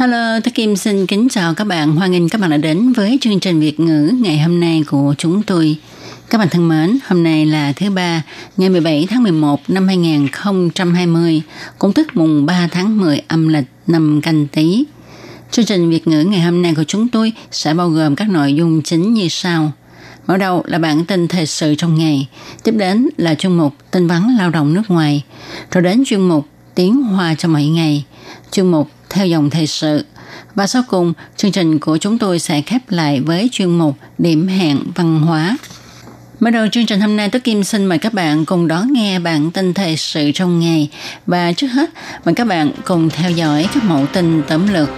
Hello, tôi Kim xin kính chào các bạn. Hoan nghênh các bạn đã đến với chương trình Việt ngữ ngày hôm nay của chúng tôi. Các bạn thân mến, hôm nay là thứ ba, ngày 17 tháng 11 năm 2020, cũng tức mùng 3 tháng 10 âm lịch năm canh tí. Chương trình Việt ngữ ngày hôm nay của chúng tôi sẽ bao gồm các nội dung chính như sau. Mở đầu là bản tin thời sự trong ngày, tiếp đến là chuyên mục tin vắn lao động nước ngoài, rồi đến chuyên mục tiếng hoa cho mỗi ngày, chuyên mục theo dòng thời sự. Và sau cùng, chương trình của chúng tôi sẽ khép lại với chuyên mục điểm hẹn văn hóa. Mở đầu chương trình hôm nay, tôi Kim xin mời các bạn cùng đón nghe bản tin thời sự trong ngày. Và trước hết, mời các bạn cùng theo dõi các mẫu tin tóm lược.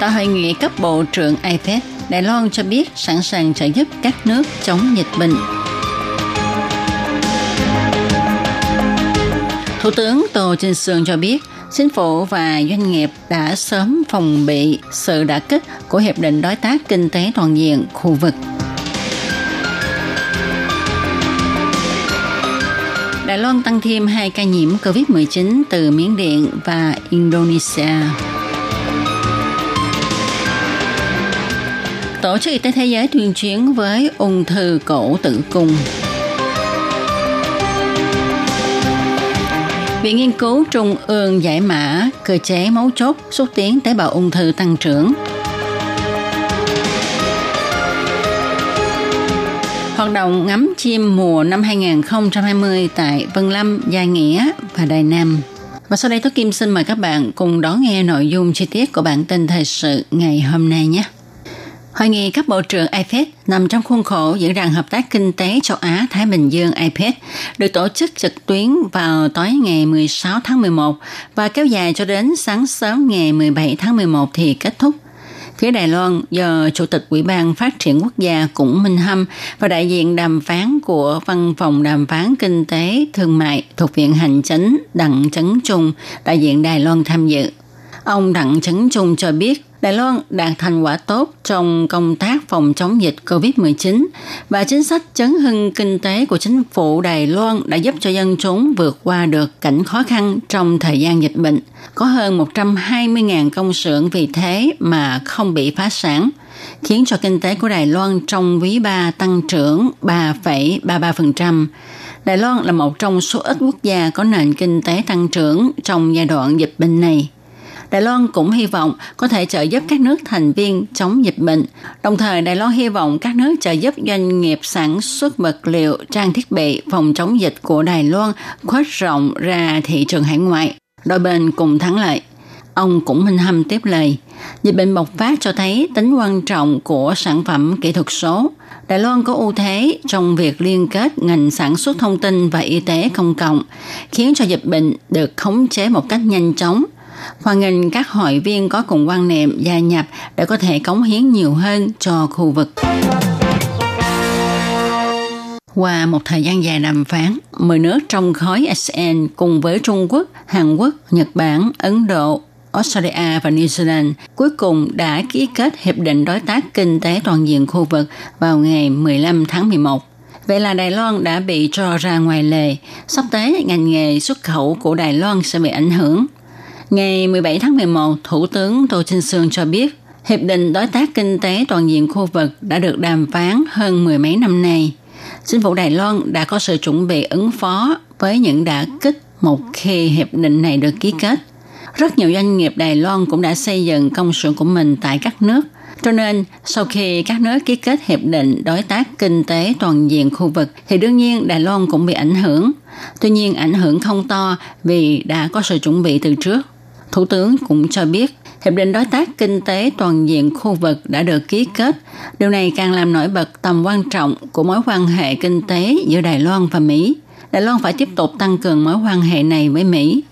Tại hội nghị cấp bộ trưởng APEC, Đài Loan cho biết sẵn sàng trợ giúp các nước chống dịch bệnh. Thủ tướng Tô Trinh Sương cho biết, chính phủ và doanh nghiệp đã sớm phòng bị sự đả kích của Hiệp định Đối tác Kinh tế Toàn diện khu vực. Đài Loan tăng thêm hai ca nhiễm COVID-19 từ Miến Điện và Indonesia. Tổ chức Y tế Thế giới tuyên chiến với ung thư cổ tử cung. Viện Nghiên cứu Trung ương giải mã cơ chế mấu chốt xúc tiến tế bào ung thư tăng trưởng. Hoạt động ngắm chim mùa năm 2020 tại Vân Lâm, Gia Nghĩa và Đài Nam. Và sau đây tôi Kim xin mời các bạn cùng đón nghe nội dung chi tiết của bản tin thời sự ngày hôm nay nhé. Hội nghị các bộ trưởng APEC nằm trong khuôn khổ diễn đàn hợp tác kinh tế châu Á Thái Bình Dương APEC được tổ chức trực tuyến vào tối ngày 16 tháng 11 và kéo dài cho đến sáng sớm ngày 17 tháng 11 thì kết thúc. Phía Đài Loan do Chủ tịch Ủy ban Phát triển Quốc gia cũng Minh Hâm và đại diện đàm phán của Văn phòng Đàm phán Kinh tế Thương mại thuộc Viện Hành Chính Đặng Trấn Trung, đại diện Đài Loan tham dự. Ông Đặng Trấn Trung cho biết Đài Loan đạt thành quả tốt trong công tác phòng chống dịch COVID-19 và chính sách chấn hưng kinh tế của chính phủ Đài Loan đã giúp cho dân chúng vượt qua được cảnh khó khăn trong thời gian dịch bệnh. Có hơn 120.000 công xưởng vì thế mà không bị phá sản, khiến cho kinh tế của Đài Loan trong quý 3 tăng trưởng 3,33%. Đài Loan là một trong số ít quốc gia có nền kinh tế tăng trưởng trong giai đoạn dịch bệnh này. Đài Loan cũng hy vọng có thể trợ giúp các nước thành viên chống dịch bệnh. Đồng thời, Đài Loan hy vọng các nước trợ giúp doanh nghiệp sản xuất vật liệu, trang thiết bị phòng chống dịch của Đài Loan khuếch rộng ra thị trường hải ngoại. Đôi bên cùng thắng lợi. Ông cũng minh hâm tiếp lời. Dịch bệnh bộc phát cho thấy tính quan trọng của sản phẩm kỹ thuật số. Đài Loan có ưu thế trong việc liên kết ngành sản xuất thông tin và y tế công cộng, khiến cho dịch bệnh được khống chế một cách nhanh chóng – hoan nghênh các hội viên có cùng quan niệm gia nhập để có thể cống hiến nhiều hơn cho khu vực. Qua một thời gian dài đàm phán, 10 nước trong khối ASEAN cùng với Trung Quốc, Hàn Quốc, Nhật Bản, Ấn Độ, Australia và New Zealand cuối cùng đã ký kết Hiệp định Đối tác Kinh tế Toàn diện khu vực vào ngày 15 tháng 11. Vậy là Đài Loan đã bị cho ra ngoài lề. Sắp tới, ngành nghề xuất khẩu của Đài Loan sẽ bị ảnh hưởng. Ngày 17 tháng 11, Thủ tướng Tô Trinh Sương cho biết, Hiệp định Đối tác Kinh tế Toàn diện khu vực đã được đàm phán hơn mười mấy năm nay. Chính phủ Đài Loan đã có sự chuẩn bị ứng phó với những đả kích một khi hiệp định này được ký kết. Rất nhiều doanh nghiệp Đài Loan cũng đã xây dựng công xưởng của mình tại các nước. Cho nên, sau khi các nước ký kết hiệp định đối tác kinh tế toàn diện khu vực, thì đương nhiên Đài Loan cũng bị ảnh hưởng. Tuy nhiên, ảnh hưởng không to vì đã có sự chuẩn bị từ trước. Thủ tướng cũng cho biết, Hiệp định Đối tác Kinh tế Toàn diện khu vực đã được ký kết. Điều này càng làm nổi bật tầm quan trọng của mối quan hệ kinh tế giữa Đài Loan và Mỹ. Đài Loan phải tiếp tục tăng cường mối quan hệ này với Mỹ.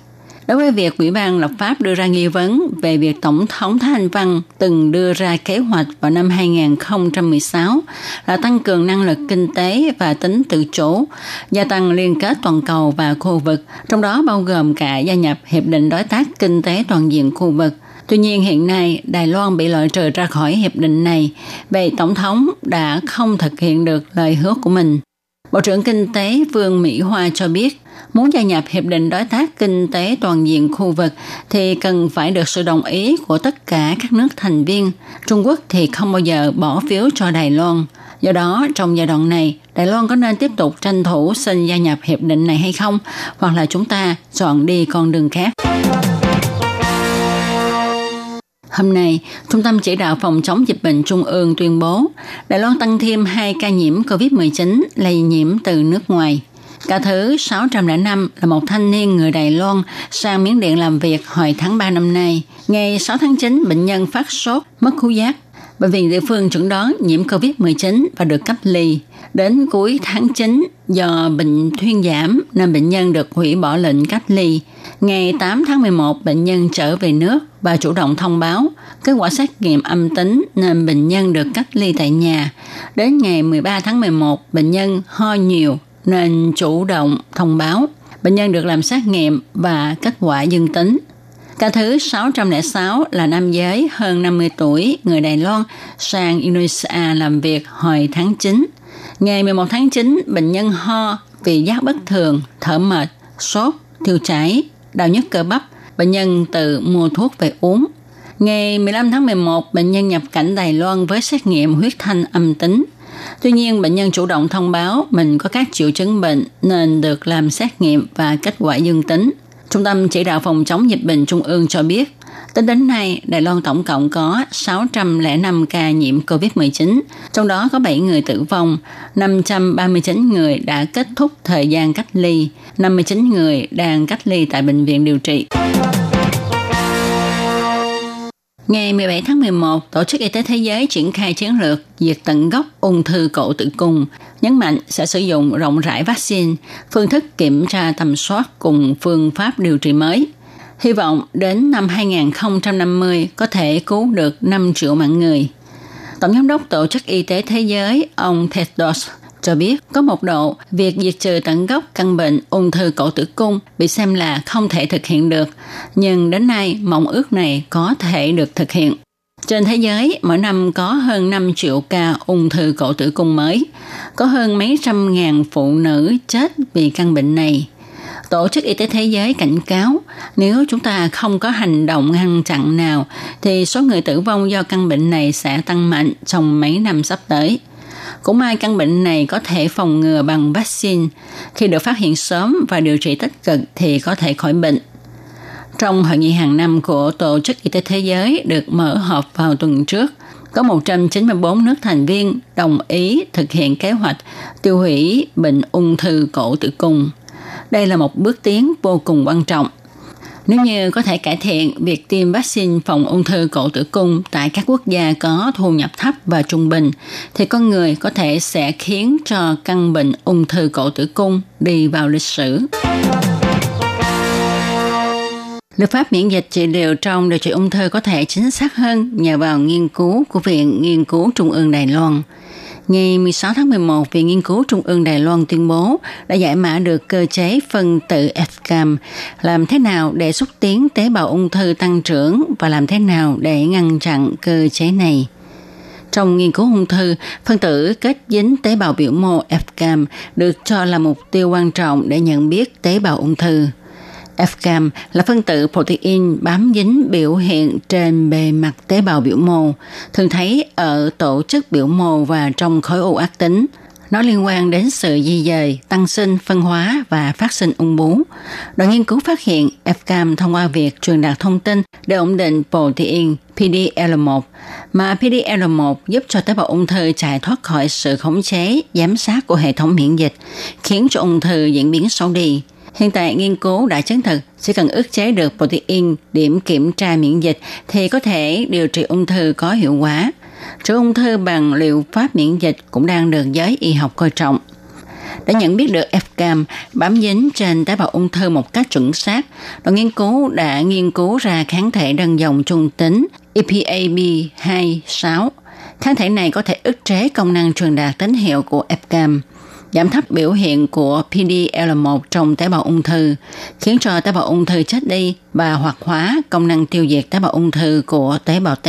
Đối với việc Ủy ban lập pháp đưa ra nghi vấn về việc Tổng thống Thái Anh Văn từng đưa ra kế hoạch vào năm 2016 là tăng cường năng lực kinh tế và tính tự chủ, gia tăng liên kết toàn cầu và khu vực, trong đó bao gồm cả gia nhập Hiệp định Đối tác Kinh tế Toàn diện khu vực. Tuy nhiên hiện nay Đài Loan bị loại trừ ra khỏi hiệp định này vì Tổng thống đã không thực hiện được lời hứa của mình. Bộ trưởng Kinh tế Vương Mỹ Hoa cho biết, muốn gia nhập Hiệp định Đối tác Kinh tế Toàn diện khu vực thì cần phải được sự đồng ý của tất cả các nước thành viên. Trung Quốc thì không bao giờ bỏ phiếu cho Đài Loan. Do đó, trong giai đoạn này, Đài Loan có nên tiếp tục tranh thủ xin gia nhập hiệp định này hay không? Hoặc là chúng ta chọn đi con đường khác? Hôm nay, Trung tâm Chỉ đạo Phòng chống dịch bệnh Trung ương tuyên bố Đài Loan tăng thêm 2 ca nhiễm COVID-19 lây nhiễm từ nước ngoài. Ca thứ 605 là một thanh niên người Đài Loan sang Miến Điện làm việc hồi tháng 3 năm nay. Ngày 6 tháng 9, bệnh nhân phát sốt, mất khứu giác. Bệnh viện địa phương chuẩn đoán nhiễm COVID-19 và được cách ly. Đến cuối tháng 9, do bệnh thuyên giảm nên bệnh nhân được hủy bỏ lệnh cách ly. Ngày 8 tháng 11, bệnh nhân trở về nước và chủ động thông báo kết quả xét nghiệm âm tính nên bệnh nhân được cách ly tại nhà. Đến ngày 13 tháng 11, bệnh nhân ho nhiều nên chủ động thông báo. Bệnh nhân được làm xét nghiệm và kết quả dương tính. Ca thứ 606 là nam giới hơn 50 tuổi, người Đài Loan, sang Indonesia làm việc hồi tháng 9. Ngày 11 tháng 9, bệnh nhân ho, vì giác bất thường, thở mệt, sốt, tiêu chảy, đau nhức cơ bắp. Bệnh nhân tự mua thuốc về uống. Ngày 15 tháng 11, bệnh nhân nhập cảnh Đài Loan với xét nghiệm huyết thanh âm tính. Tuy nhiên, bệnh nhân chủ động thông báo mình có các triệu chứng bệnh nên được làm xét nghiệm và kết quả dương tính. Trung tâm chỉ đạo phòng chống dịch bệnh Trung ương cho biết, tính đến nay, Đài Loan tổng cộng có 605 ca nhiễm COVID-19, trong đó có 7 người tử vong, 539 người đã kết thúc thời gian cách ly, 59 người đang cách ly tại bệnh viện điều trị. Ngày 17 tháng 11, Tổ chức Y tế Thế giới triển khai chiến lược diệt tận gốc ung thư cổ tử cung, nhấn mạnh sẽ sử dụng rộng rãi vaccine, phương thức kiểm tra tầm soát cùng phương pháp điều trị mới. Hy vọng đến năm 2050 có thể cứu được 5 triệu mạng người. Tổng giám đốc Tổ chức Y tế Thế giới, ông Tedros cho biết có một độ việc diệt trừ tận gốc căn bệnh ung thư cổ tử cung bị xem là không thể thực hiện được, nhưng đến nay mong ước này có thể được thực hiện. Trên thế giới, mỗi năm có hơn 5 triệu ca ung thư cổ tử cung mới, có hơn mấy trăm ngàn phụ nữ chết vì căn bệnh này. Tổ chức Y tế Thế giới cảnh cáo, nếu chúng ta không có hành động ngăn chặn nào, thì số người tử vong do căn bệnh này sẽ tăng mạnh trong mấy năm sắp tới. Cũng may căn bệnh này có thể phòng ngừa bằng vaccine. Khi được phát hiện sớm và điều trị tích cực thì có thể khỏi bệnh. Trong hội nghị hàng năm của Tổ chức Y tế Thế giới được mở họp vào tuần trước, có 194 nước thành viên đồng ý thực hiện kế hoạch tiêu hủy bệnh ung thư cổ tử cung. Đây là một bước tiến vô cùng quan trọng nếu như có thể cải thiện việc tiêm vaccine phòng ung thư cổ tử cung tại các quốc gia có thu nhập thấp và trung bình, thì con người có thể sẽ khiến cho căn bệnh ung thư cổ tử cung đi vào lịch sử. Liệu pháp miễn dịch trị liệu trong điều trị ung thư có thể chính xác hơn nhờ vào nghiên cứu của Viện Nghiên cứu Trung ương Đài Loan – Ngày 16 tháng 11, Viện Nghiên cứu Trung ương Đài Loan tuyên bố đã giải mã được cơ chế phân tử FCAM, làm thế nào để xúc tiến tế bào ung thư tăng trưởng và làm thế nào để ngăn chặn cơ chế này. Trong nghiên cứu ung thư, phân tử kết dính tế bào biểu mô FCAM được cho là mục tiêu quan trọng để nhận biết tế bào ung thư. FCAM là phân tử protein bám dính biểu hiện trên bề mặt tế bào biểu mô, thường thấy ở tổ chức biểu mô và trong khối u ác tính. Nó liên quan đến sự di dời, tăng sinh, phân hóa và phát sinh ung bú. Đoàn nghiên cứu phát hiện FCAM thông qua việc truyền đạt thông tin để ổn định protein PDL1, mà PDL1 giúp cho tế bào ung thư chạy thoát khỏi sự khống chế, giám sát của hệ thống miễn dịch, khiến cho ung thư diễn biến xấu đi. Hiện tại nghiên cứu đã chứng thực chỉ cần ức chế được protein điểm kiểm tra miễn dịch thì có thể điều trị ung thư có hiệu quả. Chữa ung thư bằng liệu pháp miễn dịch cũng đang được giới y học coi trọng. Để nhận biết được FCAM bám dính trên tế bào ung thư một cách chuẩn xác. đội nghiên cứu đã nghiên cứu ra kháng thể đơn dòng trung tính EPAB26. Kháng thể này có thể ức chế công năng truyền đạt tín hiệu của FCAM giảm thấp biểu hiện của PDL1 trong tế bào ung thư, khiến cho tế bào ung thư chết đi và hoạt hóa công năng tiêu diệt tế bào ung thư của tế bào T.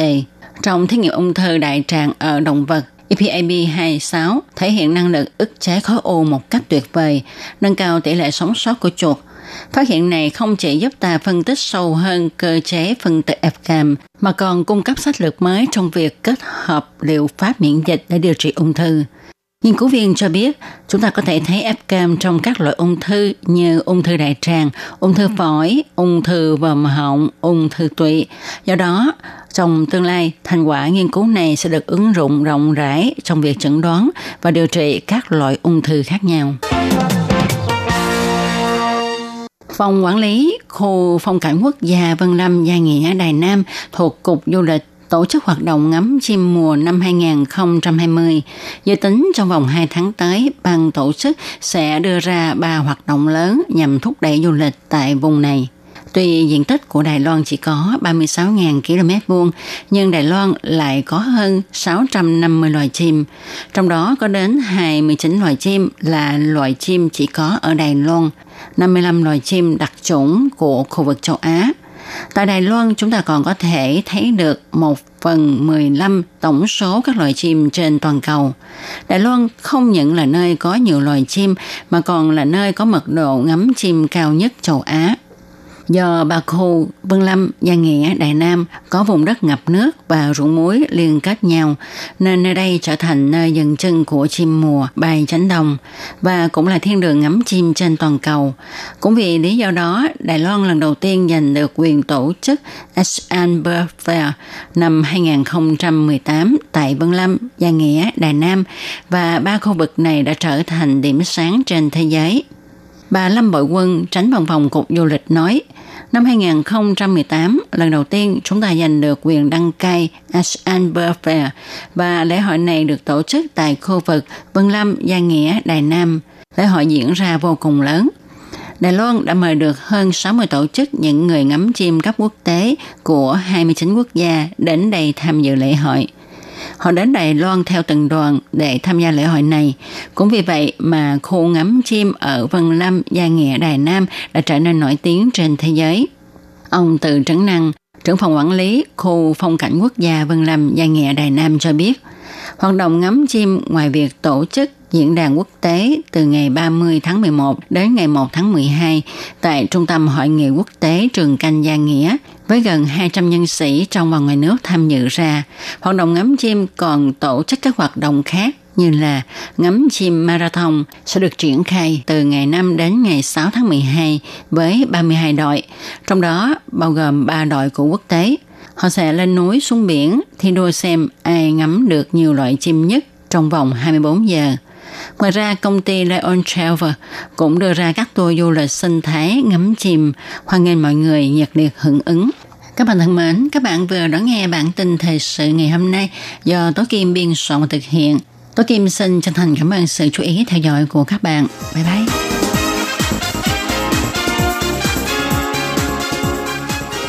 Trong thí nghiệm ung thư đại tràng ở động vật, EPAB26 thể hiện năng lực ức chế khối u một cách tuyệt vời, nâng cao tỷ lệ sống sót của chuột. Phát hiện này không chỉ giúp ta phân tích sâu hơn cơ chế phân tử FCAM, mà còn cung cấp sách lược mới trong việc kết hợp liệu pháp miễn dịch để điều trị ung thư. Nghiên cứu viên cho biết, chúng ta có thể thấy FCAM trong các loại ung thư như ung thư đại tràng, ung thư phổi, ung thư vòm họng, ung thư tụy. Do đó, trong tương lai, thành quả nghiên cứu này sẽ được ứng dụng rộng rãi trong việc chẩn đoán và điều trị các loại ung thư khác nhau. Phòng quản lý khu phong cảnh quốc gia Vân Lâm Gia Nghĩa Đài Nam thuộc Cục Du lịch tổ chức hoạt động ngắm chim mùa năm 2020. Dự tính trong vòng 2 tháng tới, ban tổ chức sẽ đưa ra ba hoạt động lớn nhằm thúc đẩy du lịch tại vùng này. Tuy diện tích của Đài Loan chỉ có 36.000 km vuông, nhưng Đài Loan lại có hơn 650 loài chim. Trong đó có đến 29 loài chim là loài chim chỉ có ở Đài Loan, 55 loài chim đặc chủng của khu vực châu Á – Tại Đài Loan, chúng ta còn có thể thấy được một phần 15 tổng số các loài chim trên toàn cầu. Đài Loan không những là nơi có nhiều loài chim mà còn là nơi có mật độ ngắm chim cao nhất châu Á. Do bà Khu, Vân Lâm, Gia Nghĩa, Đại Nam có vùng đất ngập nước và ruộng muối liên kết nhau, nên nơi đây trở thành nơi dừng chân của chim mùa bay tránh đồng và cũng là thiên đường ngắm chim trên toàn cầu. Cũng vì lý do đó, Đài Loan lần đầu tiên giành được quyền tổ chức Asian Bird Fair năm 2018 tại Vân Lâm, Gia Nghĩa, Đài Nam và ba khu vực này đã trở thành điểm sáng trên thế giới. Bà Lâm Bội Quân, tránh văn phòng Cục Du lịch nói, năm 2018, lần đầu tiên chúng ta giành được quyền đăng cai ASEAN Bird Fair và lễ hội này được tổ chức tại khu vực Vân Lâm, Gia Nghĩa, Đài Nam. Lễ hội diễn ra vô cùng lớn. Đài Loan đã mời được hơn 60 tổ chức những người ngắm chim cấp quốc tế của 29 quốc gia đến đây tham dự lễ hội. Họ đến Đài Loan theo từng đoàn để tham gia lễ hội này. Cũng vì vậy mà khu ngắm chim ở Vân Lâm, Gia Nghĩa, Đài Nam đã trở nên nổi tiếng trên thế giới. Ông Từ Trấn Năng, trưởng phòng quản lý khu phong cảnh quốc gia Vân Lâm, Gia Nghĩa, Đài Nam cho biết, hoạt động ngắm chim ngoài việc tổ chức diễn đàn quốc tế từ ngày 30 tháng 11 đến ngày 1 tháng 12 tại Trung tâm Hội nghị quốc tế Trường Canh Gia Nghĩa với gần 200 nhân sĩ trong và ngoài nước tham dự ra. Hoạt động ngắm chim còn tổ chức các hoạt động khác như là ngắm chim marathon sẽ được triển khai từ ngày 5 đến ngày 6 tháng 12 với 32 đội, trong đó bao gồm 3 đội của quốc tế. Họ sẽ lên núi xuống biển thi đua xem ai ngắm được nhiều loại chim nhất trong vòng 24 giờ. Ngoài ra, công ty Lion Travel cũng đưa ra các tour du lịch sinh thái ngắm chim, hoan nghênh mọi người nhiệt liệt hưởng ứng. Các bạn thân mến, các bạn vừa đón nghe bản tin thời sự ngày hôm nay do Tố Kim biên soạn và thực hiện. Tố Kim xin chân thành cảm ơn sự chú ý theo dõi của các bạn. Bye bye!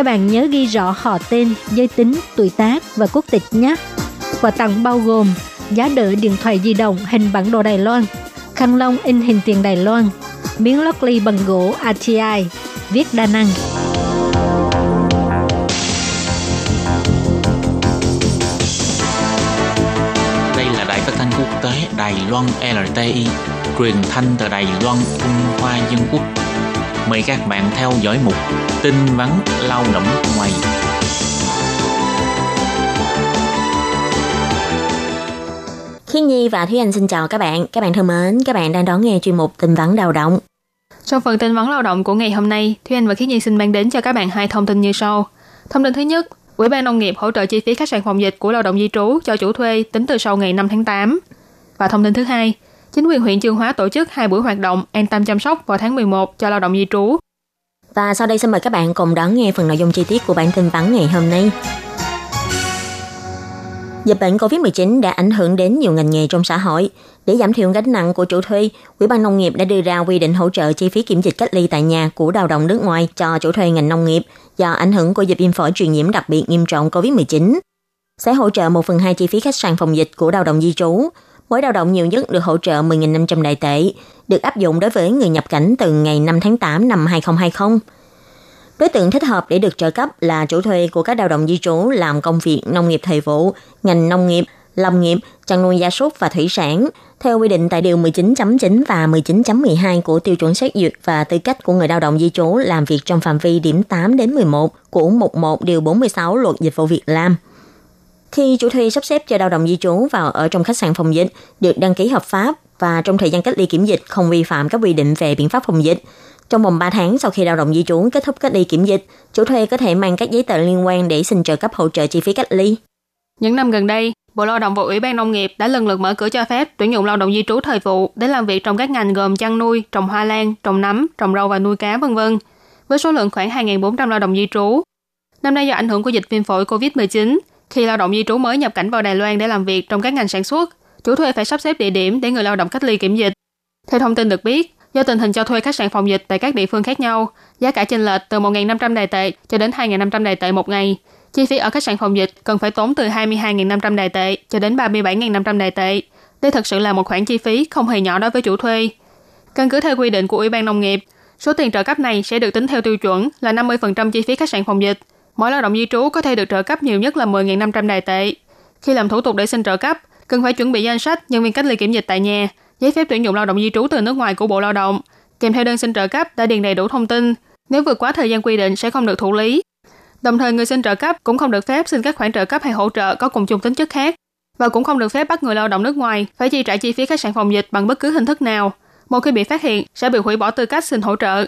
Các bạn nhớ ghi rõ họ tên, giới tính, tuổi tác và quốc tịch nhé. Quà tặng bao gồm giá đỡ điện thoại di động hình bản đồ Đài Loan, khăn lông in hình tiền Đài Loan, miếng lót ly bằng gỗ ATI, viết đa năng. Đây là đài phát thanh quốc tế Đài Loan LTI, truyền thanh từ Đài Loan, Trung Hoa Dân Quốc. Mời các bạn theo dõi mục tin vắn lao động ngoài. Khiết Nhi và Thúy Anh xin chào các bạn. Các bạn thân mến, các bạn đang đón nghe chuyên mục tin vắn lao động. Trong phần tin vắn lao động của ngày hôm nay, Thúy Anh và Khiết Nhi xin mang đến cho các bạn hai thông tin như sau. Thông tin thứ nhất, Ủy ban Nông nghiệp hỗ trợ chi phí khách sạn phòng dịch của lao động di trú cho chủ thuê tính từ sau ngày 5 tháng 8. Và thông tin thứ hai, chính quyền huyện Chương Hóa tổ chức hai buổi hoạt động an tâm chăm sóc vào tháng 11 cho lao động di trú. Và sau đây xin mời các bạn cùng đón nghe phần nội dung chi tiết của bản tin vắn ngày hôm nay. Dịch bệnh COVID-19 đã ảnh hưởng đến nhiều ngành nghề trong xã hội. Để giảm thiểu gánh nặng của chủ thuê, Ủy ban Nông nghiệp đã đưa ra quy định hỗ trợ chi phí kiểm dịch cách ly tại nhà của lao động nước ngoài cho chủ thuê ngành nông nghiệp do ảnh hưởng của dịch viêm phổi truyền nhiễm đặc biệt nghiêm trọng COVID-19. Sẽ hỗ trợ 1 phần 2 chi phí khách sạn phòng dịch của lao động di trú. Mỗi lao động nhiều nhất được hỗ trợ 10.500 đại tệ, được áp dụng đối với người nhập cảnh từ ngày 5 tháng 8 năm 2020. Đối tượng thích hợp để được trợ cấp là chủ thuê của các lao động di trú làm công việc nông nghiệp thời vụ, ngành nông nghiệp, lâm nghiệp, chăn nuôi gia súc và thủy sản, theo quy định tại Điều 19.9 và 19.12 của tiêu chuẩn xét duyệt và tư cách của người lao động di trú làm việc trong phạm vi điểm 8 đến 11 của mục 1 Điều 46 Luật Dịch vụ Việc làm. Khi chủ thuê sắp xếp cho lao động di trú vào ở trong khách sạn phòng dịch, được đăng ký hợp pháp và trong thời gian cách ly kiểm dịch không vi phạm các quy định về biện pháp phòng dịch, trong vòng 3 tháng sau khi lao động di trú kết thúc cách ly kiểm dịch, chủ thuê có thể mang các giấy tờ liên quan để xin trợ cấp hỗ trợ chi phí cách ly. Những năm gần đây, Bộ Lao động và Ủy ban Nông nghiệp đã lần lượt mở cửa cho phép tuyển dụng lao động di trú thời vụ để làm việc trong các ngành gồm chăn nuôi, trồng hoa lan, trồng nấm, trồng rau và nuôi cá vân vân, với số lượng khoảng 2.400 lao động di trú. Năm nay do ảnh hưởng của dịch viêm phổi COVID-19, khi lao động di trú mới nhập cảnh vào Đài Loan để làm việc trong các ngành sản xuất, chủ thuê phải sắp xếp địa điểm để người lao động cách ly kiểm dịch. Theo thông tin được biết, do tình hình cho thuê khách sạn phòng dịch tại các địa phương khác nhau, giá cả chênh lệch từ 1.500 đài tệ cho đến 2.500 đài tệ một ngày. Chi phí ở khách sạn phòng dịch cần phải tốn từ 22.500 đài tệ cho đến 37.500 đài tệ. Đây thật sự là một khoản chi phí không hề nhỏ đối với chủ thuê. Căn cứ theo quy định của Ủy ban Nông nghiệp, số tiền trợ cấp này sẽ được tính theo tiêu chuẩn là 50% chi phí khách sạn phòng dịch. Mỗi lao động di trú có thể được trợ cấp nhiều nhất là 10.500 đài tệ. Khi làm thủ tục để xin trợ cấp, cần phải chuẩn bị danh sách nhân viên cách ly kiểm dịch tại nhà, giấy phép tuyển dụng lao động di trú từ nước ngoài của Bộ Lao động, kèm theo đơn xin trợ cấp đã điền đầy đủ thông tin. Nếu vượt quá thời gian quy định sẽ không được thụ lý. Đồng thời người xin trợ cấp cũng không được phép xin các khoản trợ cấp hay hỗ trợ có cùng chung tính chất khác và cũng không được phép bắt người lao động nước ngoài phải chi trả chi phí khách sạn phòng dịch bằng bất cứ hình thức nào. Một khi bị phát hiện sẽ bị hủy bỏ tư cách xin hỗ trợ.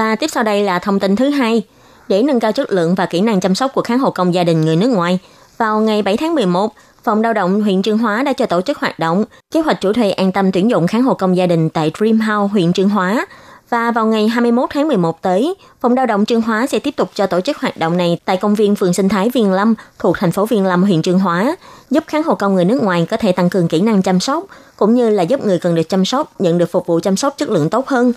Và tiếp sau đây là thông tin thứ hai. Để nâng cao chất lượng và kỹ năng chăm sóc của kháng hộ công gia đình người nước ngoài, vào ngày 7 tháng 11, Phòng lao động huyện Trương Hóa đã cho tổ chức hoạt động kế hoạch chủ thuê an tâm tuyển dụng kháng hộ công gia đình tại Dream House huyện Trương Hóa. Và vào ngày 21 tháng 11 tới, Phòng lao động Trương Hóa sẽ tiếp tục cho tổ chức hoạt động này tại công viên phường sinh thái Viên Lâm thuộc thành phố Viên Lâm huyện Trương Hóa, giúp kháng hộ công người nước ngoài có thể tăng cường kỹ năng chăm sóc, cũng như là giúp người cần được chăm sóc nhận được phục vụ chăm sóc chất lượng tốt hơn.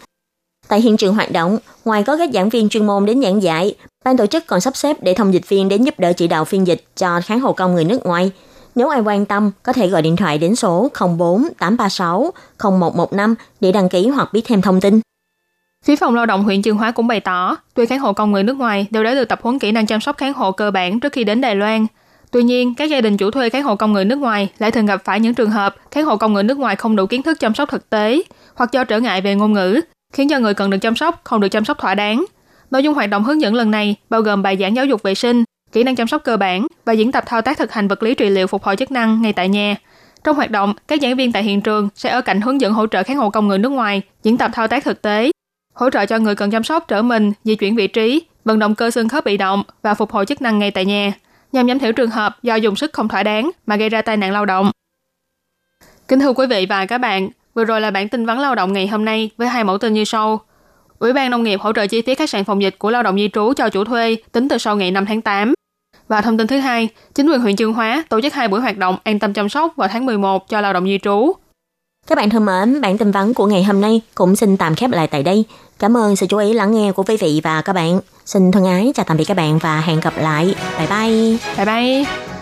Tại hiện trường hoạt động, ngoài có các giảng viên chuyên môn đến giảng dạy, ban tổ chức còn sắp xếp để thông dịch viên đến giúp đỡ chỉ đạo phiên dịch cho kháng hộ công người nước ngoài. Nếu ai quan tâm, có thể gọi điện thoại đến số 04 836 0115 để đăng ký hoặc biết thêm thông tin. Phía phòng lao động huyện Trường Hóa cũng bày tỏ, tuy kháng hộ công người nước ngoài đều đã được tập huấn kỹ năng chăm sóc kháng hộ cơ bản trước khi đến Đài Loan. Tuy nhiên, các gia đình chủ thuê kháng hộ công người nước ngoài lại thường gặp phải những trường hợp kháng hộ công người nước ngoài không đủ kiến thức chăm sóc thực tế hoặc do trở ngại về ngôn ngữ, khiến cho người cần được chăm sóc không được chăm sóc thỏa đáng. Nội dung hoạt động hướng dẫn lần này bao gồm bài giảng giáo dục vệ sinh, kỹ năng chăm sóc cơ bản và diễn tập thao tác thực hành vật lý trị liệu phục hồi chức năng ngay tại nhà. Trong hoạt động, các giảng viên tại hiện trường sẽ ở cạnh hướng dẫn hỗ trợ khán hộ công người nước ngoài, diễn tập thao tác thực tế, hỗ trợ cho người cần chăm sóc trở mình, di chuyển vị trí, vận động cơ xương khớp bị động và phục hồi chức năng ngay tại nhà, nhằm giảm thiểu trường hợp do dùng sức không thỏa đáng mà gây ra tai nạn lao động. Kính thưa quý vị và các bạn, vừa rồi là bản tin vắn lao động ngày hôm nay với hai mẫu tin như sau. Ủy ban Nông nghiệp hỗ trợ chi phí khách sạn phòng dịch của lao động di trú cho chủ thuê tính từ sau ngày 5 tháng 8. Và thông tin thứ hai, chính quyền huyện Chương Hóa tổ chức hai buổi hoạt động an tâm chăm sóc vào tháng 11 cho lao động di trú. Các bạn thân mến, bản tin vắn của ngày hôm nay cũng xin tạm khép lại tại đây. Cảm ơn sự chú ý lắng nghe của quý vị và các bạn. Xin thân ái chào tạm biệt các bạn và hẹn gặp lại. Bye bye. Bye bye.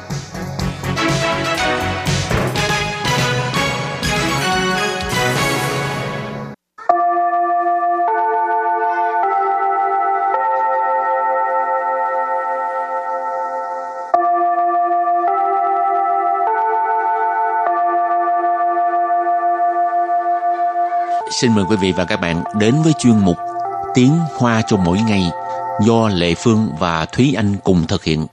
Xin mời quý vị và các bạn đến với chuyên mục Tiếng Hoa cho mỗi ngày do Lệ Phương và Thúy Anh cùng thực hiện.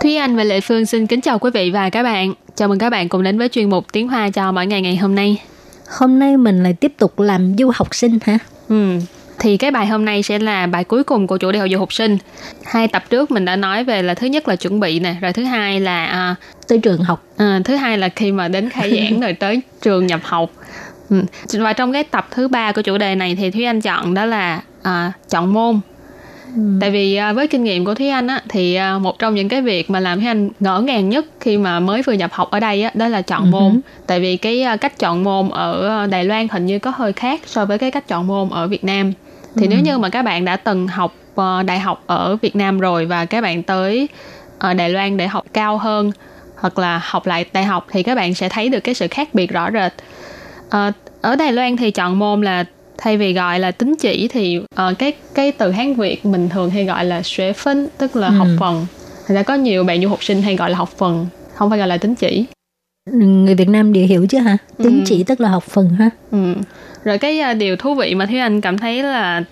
Thúy Anh và Lệ Phương xin kính chào quý vị và các bạn. Chào mừng các bạn cùng đến với chuyên mục Tiếng Hoa cho mỗi ngày ngày hôm nay. Hôm nay mình lại tiếp tục làm du học sinh hả? Ừ, thì cái bài hôm nay sẽ là bài cuối cùng của chủ đề học du học sinh. Hai tập trước mình đã nói về là thứ nhất là chuẩn bị nè, rồi thứ hai là à, Tới trường học. à, thứ hai là khi mà đến khai giảng rồi tới trường nhập học. Ừ. Và trong cái tập thứ ba của chủ đề này thì Thúy Anh chọn đó là à, chọn môn. Tại vì à, với kinh nghiệm của Thúy Anh á, thì à, một trong những cái việc mà làm Thúy Anh ngỡ ngàng nhất khi mà mới vừa nhập học ở đây á, đó là chọn môn. Tại vì cái à, cách chọn môn ở Đài Loan hình như có hơi khác so với cái cách chọn môn ở Việt Nam. Thì nếu như mà các bạn đã từng học ờ, đại học ở Việt Nam rồi và các bạn tới ờ, Đài Loan để học cao hơn hoặc là học lại đại học thì các bạn sẽ thấy được cái sự khác biệt rõ rệt. Ờ, ở Đài Loan thì chọn môn là thay vì gọi là tín chỉ thì ờ, cái cái từ Hán Việt mình thường hay gọi là xuế phân tức là học phần. Thành ra có nhiều bạn du học sinh hay gọi là học phần, không phải gọi là tín chỉ. Người Việt Nam đều hiểu chứ hả? Tín Ừ. chỉ tức là học phần ha. Ừ. Rồi cái à, điều thú vị mà Thúy Anh cảm thấy là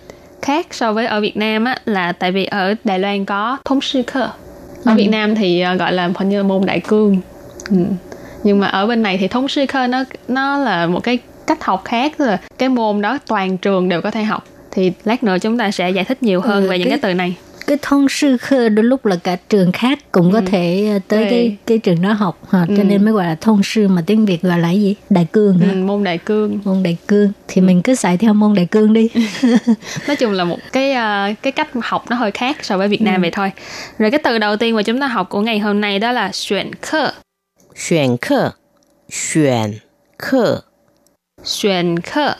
khác so với ở Việt Nam á là tại vì ở Đài Loan có thống sư cơ. Ở Ừ. Việt Nam thì à, gọi là hình như là môn đại cương. Ừ. Nhưng mà ở bên này thì thống sư cơ nó nó là một cái cách học khác tức là cái môn đó toàn trường đều có thể học. Thì lát nữa chúng ta sẽ giải thích nhiều hơn Ừ, về những cái- cái từ này cái thông sư khơ đôi lúc là cả trường khác cũng có ừ. thể ờ, tới cái cái trường đó học ha. cho ừ. nên mới gọi là thông sư mà tiếng việt gọi là gì? Đại cương ừ, môn đại cương. Môn đại cương. Thì ừ. mình cứ xài theo môn đại cương đi. Nói chung là một cái ờ, cái cách học nó hơi khác so với việt nam ừ. vậy thôi. Rồi cái từ đầu tiên mà chúng ta học của ngày hôm nay đó là chuyển khơ chuyển khơ chuyển khơ chuyển khơ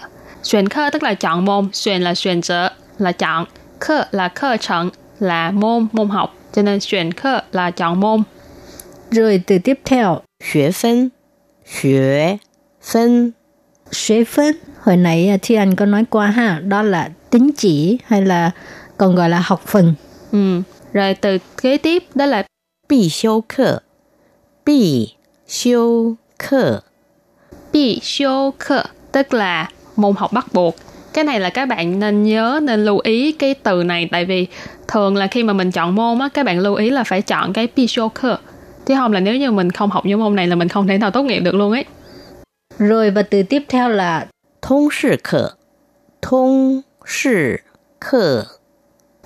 chuyển khơ tức là chọn môn. Chuyển là chuyển trở là chọn. Khơ là khơ trận là môn, môn học, cho nên chuyển khơ là chọn môn. Rồi từ tiếp theo, xuế phân, xuế phân. Xuế phân, hồi nãy à, Thi Anh có nói qua ha, đó là tính chỉ hay là còn gọi là học phần. Ừ. Rồi từ kế tiếp đó là bị siêu khơ. Bị siêu khơ. Tức là môn học bắt buộc cái này là các bạn nên nhớ nên lưu ý cái từ này tại vì thường là khi mà mình chọn môn á các bạn lưu ý là phải chọn cái Pishoku chứ không là nếu như mình không học những môn này là mình không thể nào tốt nghiệp được luôn ấy. Rồi và từ tiếp theo là thông sư khở thông sư khở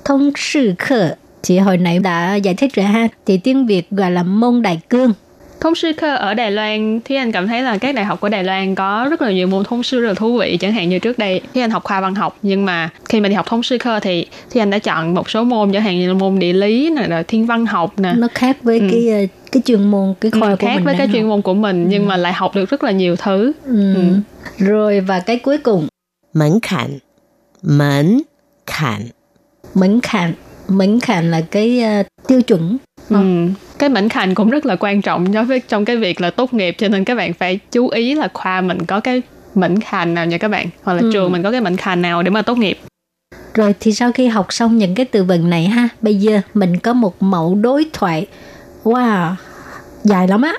thông sư khở chị hồi nãy đã giải thích rồi ha. Thì tiếng Việt gọi là môn đại cương. Thông sư cơ ở Đài Loan, thì Anh cảm thấy là các đại học của Đài Loan có rất là nhiều môn thông sư rất là thú vị. Chẳng hạn như trước đây, thì Anh học khoa văn học, nhưng mà khi mà đi học thông sư cơ thì thì Anh đã chọn một số môn, chẳng hạn như là môn địa lý, này rồi thiên văn học nè. Nó khác với ừ. cái ờ, cái chuyên môn cái khoa ừ, của khác mình với cái học. chuyên môn của mình ừ. nhưng mà lại học được rất là nhiều thứ ừ. Ừ. rồi và cái cuối cùng mẫn khản mẫn khản mẫn khản mẫn khản là cái uh, tiêu chuẩn ừ. Ờ Cái mảnh khảnh cũng rất là quan trọng đối với trong cái việc là tốt nghiệp cho nên các bạn phải chú ý là khoa mình có cái mảnh khảnh nào nha các bạn hoặc là Ừ. trường mình có cái mảnh khảnh nào để mà tốt nghiệp Rồi thì sau khi học xong những cái từ vựng này ha, bây giờ mình có một mẫu đối thoại. Wow, dài lắm á.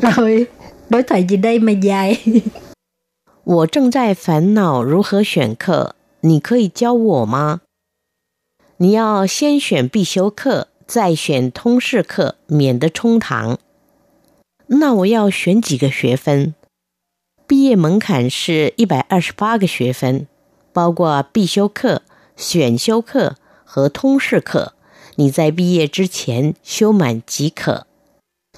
Rồi, đối thoại gì đây mà dài? 我正在烦恼如何选课，你可以教我吗？你要先选必修课， 再选通识课，免得冲堂。那我要选几个学分？毕业门槛是一百二十八个学分，包括必修课、选修课和通识课。你在毕业之前修满即可。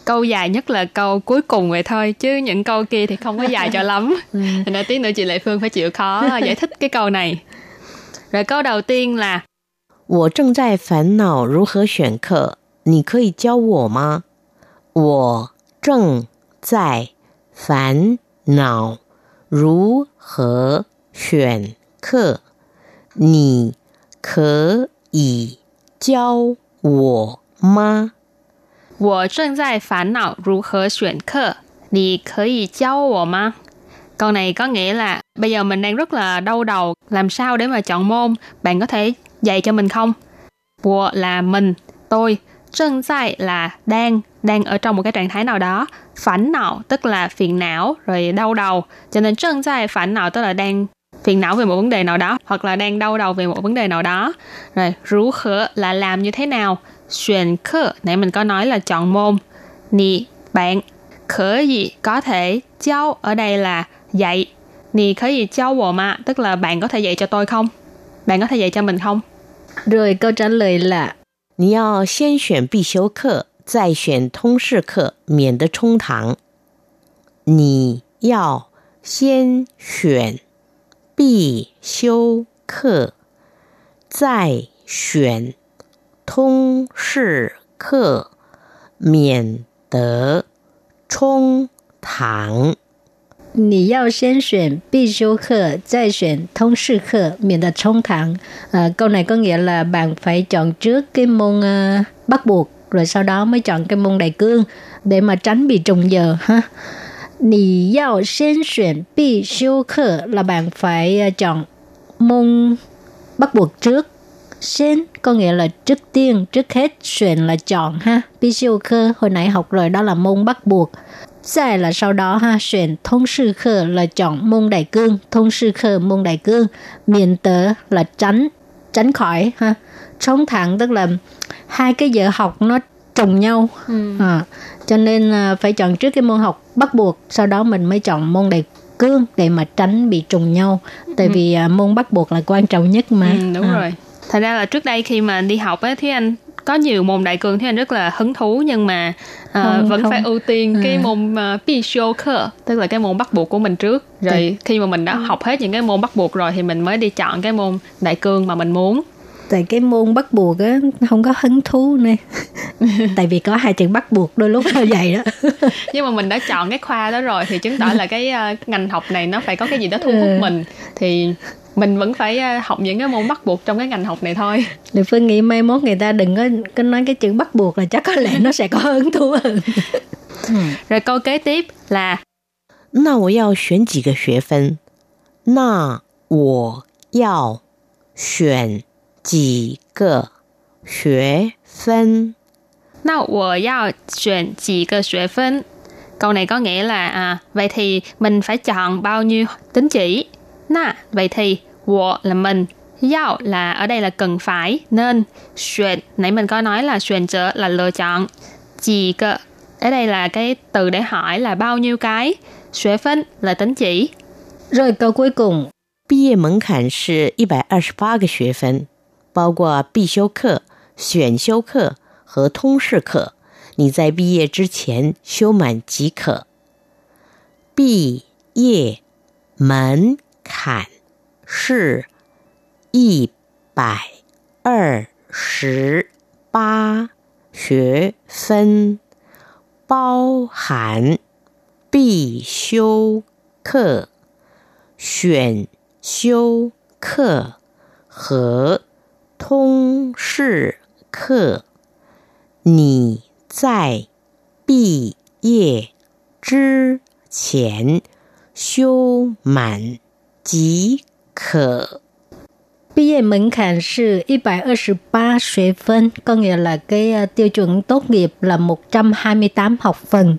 câu dài nhất là câu cuối cùng vậy thôi chứ những câu kia thì không có dài cho lắm thành ra tí nữa chị lệ phương phải chịu khó giải thích cái câu này rồi câu đầu tiên là 我正在烦恼如何选课，你可以教我吗？我正在烦恼如何选课，你可以教我吗？我正在烦恼如何选课你可以教我吗 câu này có nghĩa là bây giờ mình đang rất là đau đầu làm sao để mà chọn môn bạn có thể dạy cho mình không? Wo là mình, tôi, chân dài là đang, đang ở trong một cái trạng thái nào đó, phản não tức là phiền não, rồi đau đầu, cho nên chân dài phản não tức là đang phiền não về một vấn đề nào đó hoặc là đang đau đầu về một vấn đề nào đó. Rồi, rú khở là làm như thế nào? Xuyên khở, nãy mình có nói là chọn môn. Nì, bạn, khở gì có thể, cháu ở đây là dạy. Nì khở gì cháu bộ mà, tức là bạn có thể dạy cho tôi không? Bạn có thể dạy cho mình không? Rồi câu trả lời là 你要先选必修课，再选通识课，免得冲堂。你要先选必修课，再选通识课，免得冲堂。你要先选必修课，再选通识课，免得冲堂. À, câu này có nghĩa là bạn phải chọn trước cái môn uh, bắt buộc, rồi sau đó mới chọn cái môn đại cương để mà tránh bị trùng giờ ha. 你要先选必修课 là bạn phải uh, chọn môn bắt buộc trước. Sen có nghĩa là trước tiên, trước hết, xuyên là chọn ha. Bi siêu khơ hồi nãy học rồi đó là môn bắt buộc. 再 là sau đó ha, xuyên thông sư khơ là chọn môn đại cương, thông sư khơ môn đại cương, miền tớ là tránh, tránh khỏi ha. Chống thẳng tức là hai cái giờ học nó trùng nhau. Ừ. À, cho nên à, phải chọn trước cái môn học bắt buộc, sau đó mình mới chọn môn đại cương để mà tránh bị trùng nhau. Tại ừ. vì à, môn bắt buộc là quan trọng nhất mà. Ừ, đúng à. rồi. Thật ra là trước đây khi mà đi học á, thì anh có nhiều môn đại cương thì anh rất là hứng thú nhưng mà uh, không, vẫn không. phải ưu tiên cái à. môn uh, tức là cái môn bắt buộc của mình trước. Rồi Tại... khi mà mình đã học hết những cái môn bắt buộc rồi thì mình mới đi chọn cái môn đại cương mà mình muốn. Tại cái môn bắt buộc á không có hứng thú nè tại vì có hai chữ bắt buộc đôi lúc hơi vậy đó. Nhưng mà mình đã chọn cái khoa đó rồi thì chứng tỏ là cái uh, ngành học này nó phải có cái gì đó thu hút ừ. mình. Thì mình vẫn phải ờ, học những cái môn bắt buộc trong cái ngành học này thôi Được Phương nghĩ mai mốt người ta đừng có, có nói cái chữ bắt buộc là chắc có lẽ nó sẽ có hứng thú hơn Rồi câu kế tiếp là 那我要选几个学分？那我要选几个学分？那我要选几个学分 Câu này có nghĩa là à, vậy thì mình phải chọn bao nhiêu tín chỉ Na, vậy thì wo là mình, yao là ở đây là cần phải, nên, xuyên, nãy mình có nói là xuyên trợ là lựa chọn, chỉ cơ, ở đây là cái từ để hỏi là bao nhiêu cái, xuế phân là tính chỉ. Rồi câu cuối cùng. 毕业门槛是一百二十八个学分，包括必修课、选修课和通识课。你在毕业之前修满即可。毕业门 坎是一百二十八学分，包含必修课、选修课和通识课。你在毕业之前修满。即可。毕业门槛是一百二十八 xuế phân, có nghĩa là cái uh, tiêu chuẩn tốt nghiệp là 128 học phần.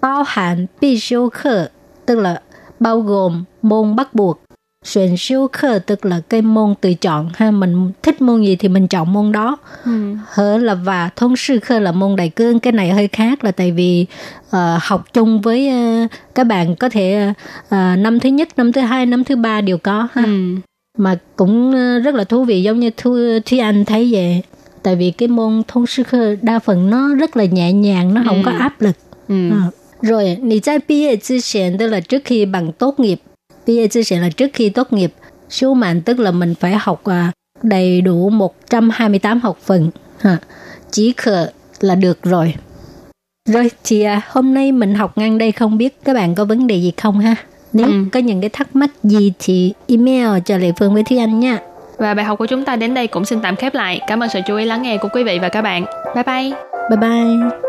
Bao hạn bi siêu khở, tức là bao gồm môn bắt buộc. Xuyên siêu khở tức là cái môn tự chọn ha mình thích môn gì thì mình chọn môn đó ừ. hở là và thông sư khơ là môn đại cương cái này hơi khác là tại vì uh, học chung với uh, các bạn có thể uh, năm thứ nhất năm thứ hai năm thứ ba đều có ha ừ. mà cũng uh, rất là thú vị giống như thu thi anh thấy vậy tại vì cái môn thông sư khơ đa phần nó rất là nhẹ nhàng nó không ừ. có áp lực ừ. uh. rồi, 你在毕业之前 tức là trước khi bằng tốt nghiệp BA chia sẻ là trước khi tốt nghiệp, số mạng tức là mình phải học à, đầy đủ 128 học phần. Ha. Chỉ khờ là được rồi. Rồi thì à, hôm nay mình học ngang đây không biết các bạn có vấn đề gì không ha? Nếu ừ. có những cái thắc mắc gì thì email cho Lệ Phương với Thúy Anh nha. Và bài học của chúng ta đến đây cũng xin tạm khép lại. Cảm ơn sự chú ý lắng nghe của quý vị và các bạn. Bye bye. Bye bye.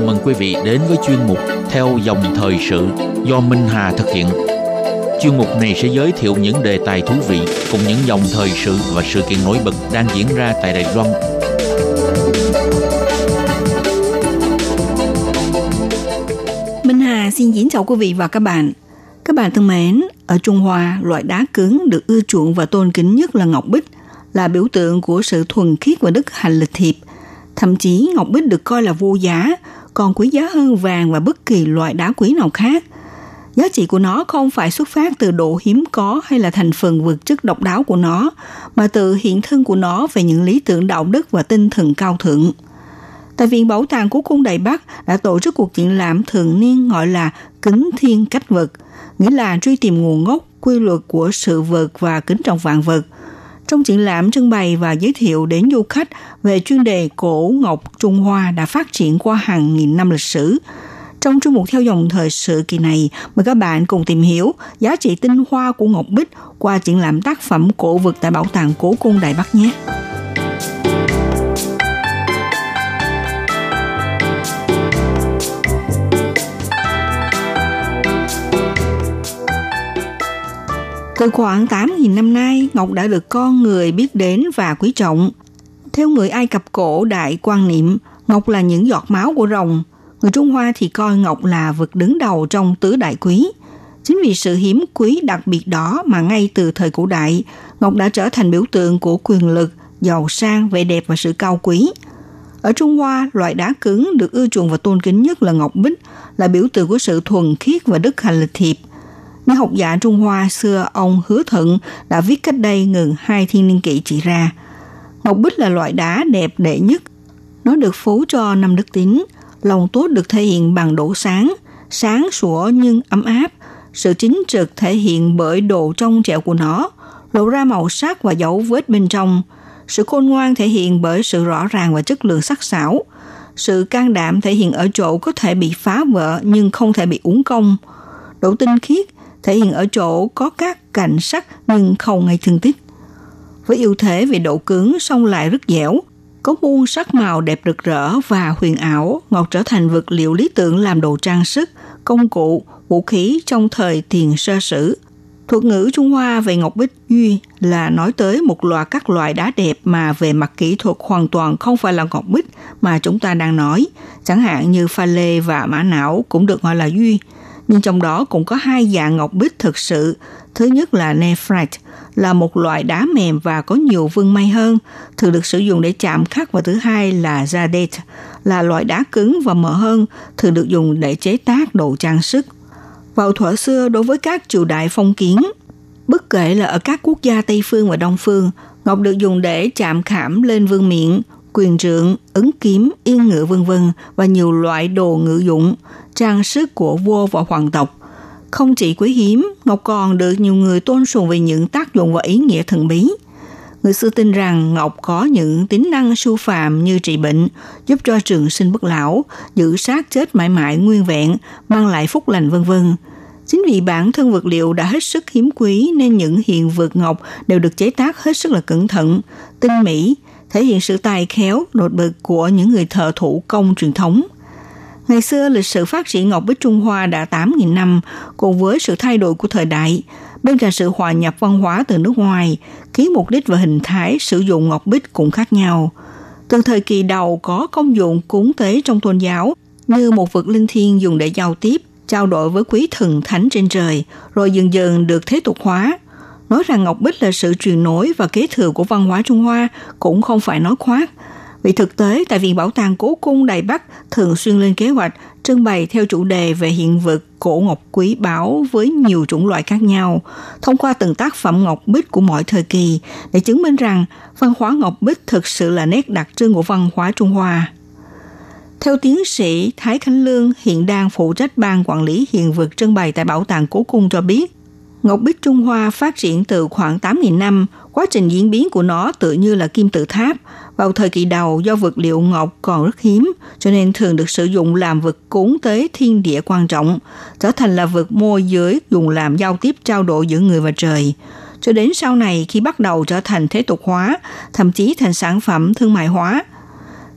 Chào mừng quý vị đến với chuyên mục Theo dòng thời sự do Minh Hà thực hiện. Chuyên mục này sẽ giới thiệu những đề tài thú vị cùng những dòng thời sự và sự kiện nổi bật đang diễn ra tại Đài Loan Minh Hà xin kính chào quý vị và các bạn. Các bạn thân mến, ở Trung Hoa, loại đá cứng được ưa chuộng và tôn kính nhất là ngọc bích, là biểu tượng của sự thuần khiết và đức hạnh lịch thiệp. Thậm chí ngọc bích được coi là vô giá, còn quý giá hơn vàng và bất kỳ loại đá quý nào khác. Giá trị của nó không phải xuất phát từ độ hiếm có hay là thành phần vật chất độc đáo của nó, mà từ hiện thân của nó về những lý tưởng đạo đức và tinh thần cao thượng. Tại Viện Bảo tàng của Cung Đài Bắc đã tổ chức cuộc triển lãm thường niên gọi là Kính Thiên Cách Vật, nghĩa là truy tìm nguồn gốc, quy luật của sự vật và kính trọng vạn vật. Trong triển lãm trưng bày và giới thiệu đến du khách về chuyên đề cổ ngọc Trung Hoa đã phát triển qua hàng nghìn năm lịch sử. Trong chương mục theo dòng thời sự kỳ này, mời các bạn cùng tìm hiểu giá trị tinh hoa của ngọc bích qua triển lãm tác phẩm cổ vật tại Bảo tàng Cố Cung Đài Bắc nhé. Từ khoảng 8.000 năm nay, ngọc đã được con người biết đến và quý trọng. Theo người Ai Cập cổ đại quan niệm, ngọc là những giọt máu của rồng. Người Trung Hoa thì coi ngọc là vật đứng đầu trong tứ đại quý. Chính vì sự hiếm quý đặc biệt đó mà ngay từ thời cổ đại, ngọc đã trở thành biểu tượng của quyền lực, giàu sang, vẻ đẹp và sự cao quý. Ở Trung Hoa, loại đá cứng được ưa chuộng và tôn kính nhất là ngọc bích, là biểu tượng của sự thuần khiết và đức hạnh lịch thiệp. Nhà học giả Trung Hoa xưa ông Hứa Thận đã viết cách đây ngừng hai thiên niên kỷ chỉ ra. Ngọc bích là loại đá đẹp đệ nhất. Nó được phú cho năm đức tính. Lòng tốt được thể hiện bằng độ sáng, sáng sủa nhưng ấm áp. Sự chính trực thể hiện bởi độ trong trẻo của nó, lộ ra màu sắc và dấu vết bên trong. Sự khôn ngoan thể hiện bởi sự rõ ràng và chất lượng sắc sảo. Sự can đảm thể hiện ở chỗ có thể bị phá vỡ nhưng không thể bị uống công. Độ tinh khiết thể hiện ở chỗ có các cạnh sắc nhưng không gây thương tích. Với ưu thế về độ cứng song lại rất dẻo, có muôn sắc màu đẹp rực rỡ và huyền ảo, ngọc trở thành vật liệu lý tưởng làm đồ trang sức, công cụ, vũ khí trong thời tiền sơ sử. Thuật ngữ Trung Hoa về ngọc bích duy là nói tới một loạt các loại đá đẹp mà về mặt kỹ thuật hoàn toàn không phải là ngọc bích mà chúng ta đang nói, chẳng hạn như pha lê và mã não cũng được gọi là duy, nhưng trong đó cũng có hai dạng ngọc bích thực sự. Thứ nhất là nephrite, là một loại đá mềm và có nhiều vương may hơn, thường được sử dụng để chạm khắc và thứ hai là jadeite, là loại đá cứng và mỡ hơn, thường được dùng để chế tác đồ trang sức. Vào thuở xưa đối với các triều đại phong kiến, bất kể là ở các quốc gia Tây phương và Đông phương, ngọc được dùng để chạm khảm lên vương miện, quyền trượng, ứng kiếm, yên ngựa vân vân và nhiều loại đồ ngự dụng, trang sức của vua và hoàng tộc. Không chỉ quý hiếm, ngọc còn được nhiều người tôn sùng vì những tác dụng và ý nghĩa thần bí. Người xưa tin rằng ngọc có những tính năng siêu phàm như trị bệnh, giúp cho trường sinh bất lão, giữ xác chết mãi mãi nguyên vẹn, mang lại phúc lành vân vân. Chính vì bản thân vật liệu đã hết sức hiếm quý nên những hiện vật ngọc đều được chế tác hết sức là cẩn thận, tinh mỹ, thể hiện sự tài khéo, đột bực của những người thợ thủ công truyền thống. Ngày xưa, lịch sử phát triển ngọc bích Trung Hoa đã 8.000 năm, cùng với sự thay đổi của thời đại. Bên cạnh sự hòa nhập văn hóa từ nước ngoài, ký mục đích và hình thái sử dụng ngọc bích cũng khác nhau. Từ thời kỳ đầu có công dụng cúng tế trong tôn giáo, như một vật linh thiêng dùng để giao tiếp, trao đổi với quý thần thánh trên trời, rồi dần dần được thế tục hóa. Nói rằng Ngọc Bích là sự truyền nối và kế thừa của văn hóa Trung Hoa cũng không phải nói khoác. Vì thực tế, tại Viện Bảo tàng Cố Cung Đài Bắc thường xuyên lên kế hoạch trưng bày theo chủ đề về hiện vật cổ ngọc quý báu với nhiều chủng loại khác nhau, thông qua từng tác phẩm ngọc bích của mọi thời kỳ để chứng minh rằng văn hóa ngọc bích thực sự là nét đặc trưng của văn hóa Trung Hoa. Theo tiến sĩ Thái Khánh Lương, hiện đang phụ trách ban quản lý hiện vật trưng bày tại Bảo tàng Cố Cung cho biết, Ngọc Bích Trung Hoa phát triển từ khoảng 8.000 năm, quá trình diễn biến của nó tự như là kim tự tháp. Vào thời kỳ đầu do vật liệu ngọc còn rất hiếm, cho nên thường được sử dụng làm vật cúng tế thiên địa quan trọng, trở thành là vật môi giới dùng làm giao tiếp trao đổi giữa người và trời. Cho đến sau này khi bắt đầu trở thành thế tục hóa, thậm chí thành sản phẩm thương mại hóa.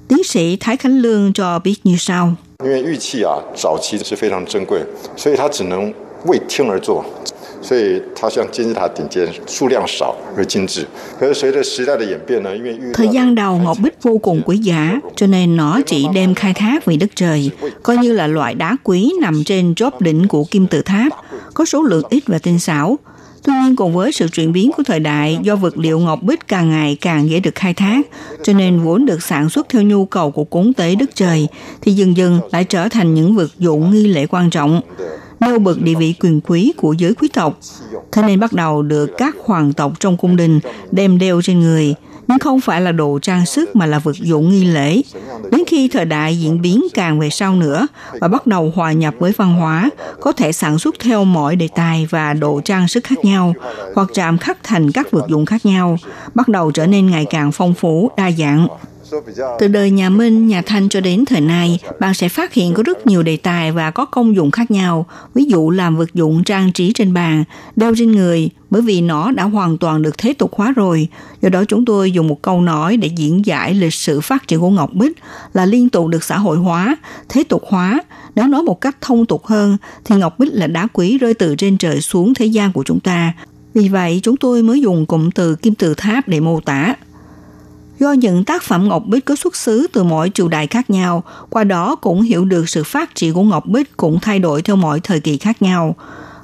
Tiến sĩ Thái Khánh Lương cho biết như sau. 因为玉器啊，早期是非常珍贵，所以它只能为天而做。 所以它像金字塔顶尖，数量少而精致。可是随着时代的演变呢，因为 Thời gian đầu ngọc bích vô cùng quý giá, cho nên nó chỉ đem khai thác vì đất trời, coi như là loại đá quý nằm trên chóp đỉnh của kim tự tháp, có số lượng ít và tinh xảo. Tuy nhiên cùng với sự chuyển biến của thời đại do vật liệu ngọc bích càng ngày càng dễ được khai thác, cho nên vốn được sản xuất theo nhu cầu của cúng tế đất trời, thì dần dần lại trở thành những vật dụng nghi lễ quan trọng nêu bật địa vị quyền quý của giới quý tộc. Thế nên bắt đầu được các hoàng tộc trong cung đình đem đeo trên người, nhưng không phải là đồ trang sức mà là vật dụng nghi lễ. Đến khi thời đại diễn biến càng về sau nữa và bắt đầu hòa nhập với văn hóa, có thể sản xuất theo mọi đề tài và đồ trang sức khác nhau, hoặc chạm khắc thành các vật dụng khác nhau, bắt đầu trở nên ngày càng phong phú, đa dạng. Từ đời nhà Minh, nhà Thanh cho đến thời nay, bạn sẽ phát hiện có rất nhiều đề tài và có công dụng khác nhau. Ví dụ làm vật dụng trang trí trên bàn, đeo trên người, bởi vì nó đã hoàn toàn được thế tục hóa rồi. Do đó chúng tôi dùng một câu nói để diễn giải lịch sử phát triển của Ngọc Bích là liên tục được xã hội hóa, thế tục hóa. Nếu nói một cách thông tục hơn, thì Ngọc Bích là đá quý rơi từ trên trời xuống thế gian của chúng ta. Vì vậy, chúng tôi mới dùng cụm từ kim tự tháp để mô tả do những tác phẩm Ngọc Bích có xuất xứ từ mỗi triều đại khác nhau, qua đó cũng hiểu được sự phát triển của Ngọc Bích cũng thay đổi theo mọi thời kỳ khác nhau.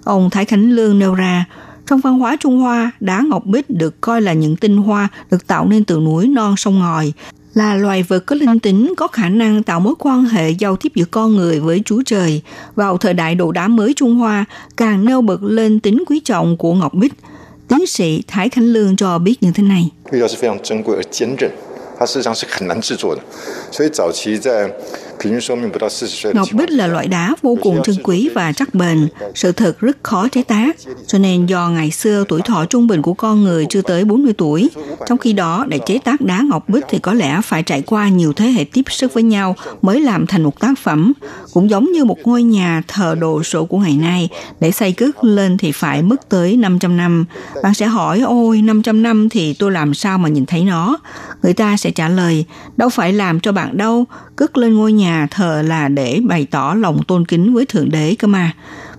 Ông Thái Khánh Lương nêu ra, trong văn hóa Trung Hoa, đá ngọc bích được coi là những tinh hoa được tạo nên từ núi non sông ngòi, là loài vật có linh tính, có khả năng tạo mối quan hệ giao tiếp giữa con người với Chúa Trời. Vào thời đại đồ đá mới Trung Hoa, càng nêu bật lên tính quý trọng của ngọc bích – Tiến sĩ Thái Khánh Lương cho biết như thế này. 玉料是非常珍贵而坚韧，它事实上是很难制作的，所以早期在 Ngọc bích là loại đá vô cùng trân quý và chắc bền, sự thật rất khó chế tác, cho nên do ngày xưa tuổi thọ trung bình của con người chưa tới 40 tuổi, trong khi đó để chế tác đá ngọc bích thì có lẽ phải trải qua nhiều thế hệ tiếp sức với nhau mới làm thành một tác phẩm, cũng giống như một ngôi nhà thờ đồ sộ của ngày nay, để xây cất lên thì phải mất tới 500 năm. Bạn sẽ hỏi, ôi 500 năm thì tôi làm sao mà nhìn thấy nó? Người ta sẽ trả lời, đâu phải làm cho bạn đâu, cất lên ngôi nhà thờ là để bày tỏ lòng tôn kính với Thượng Đế cơ mà.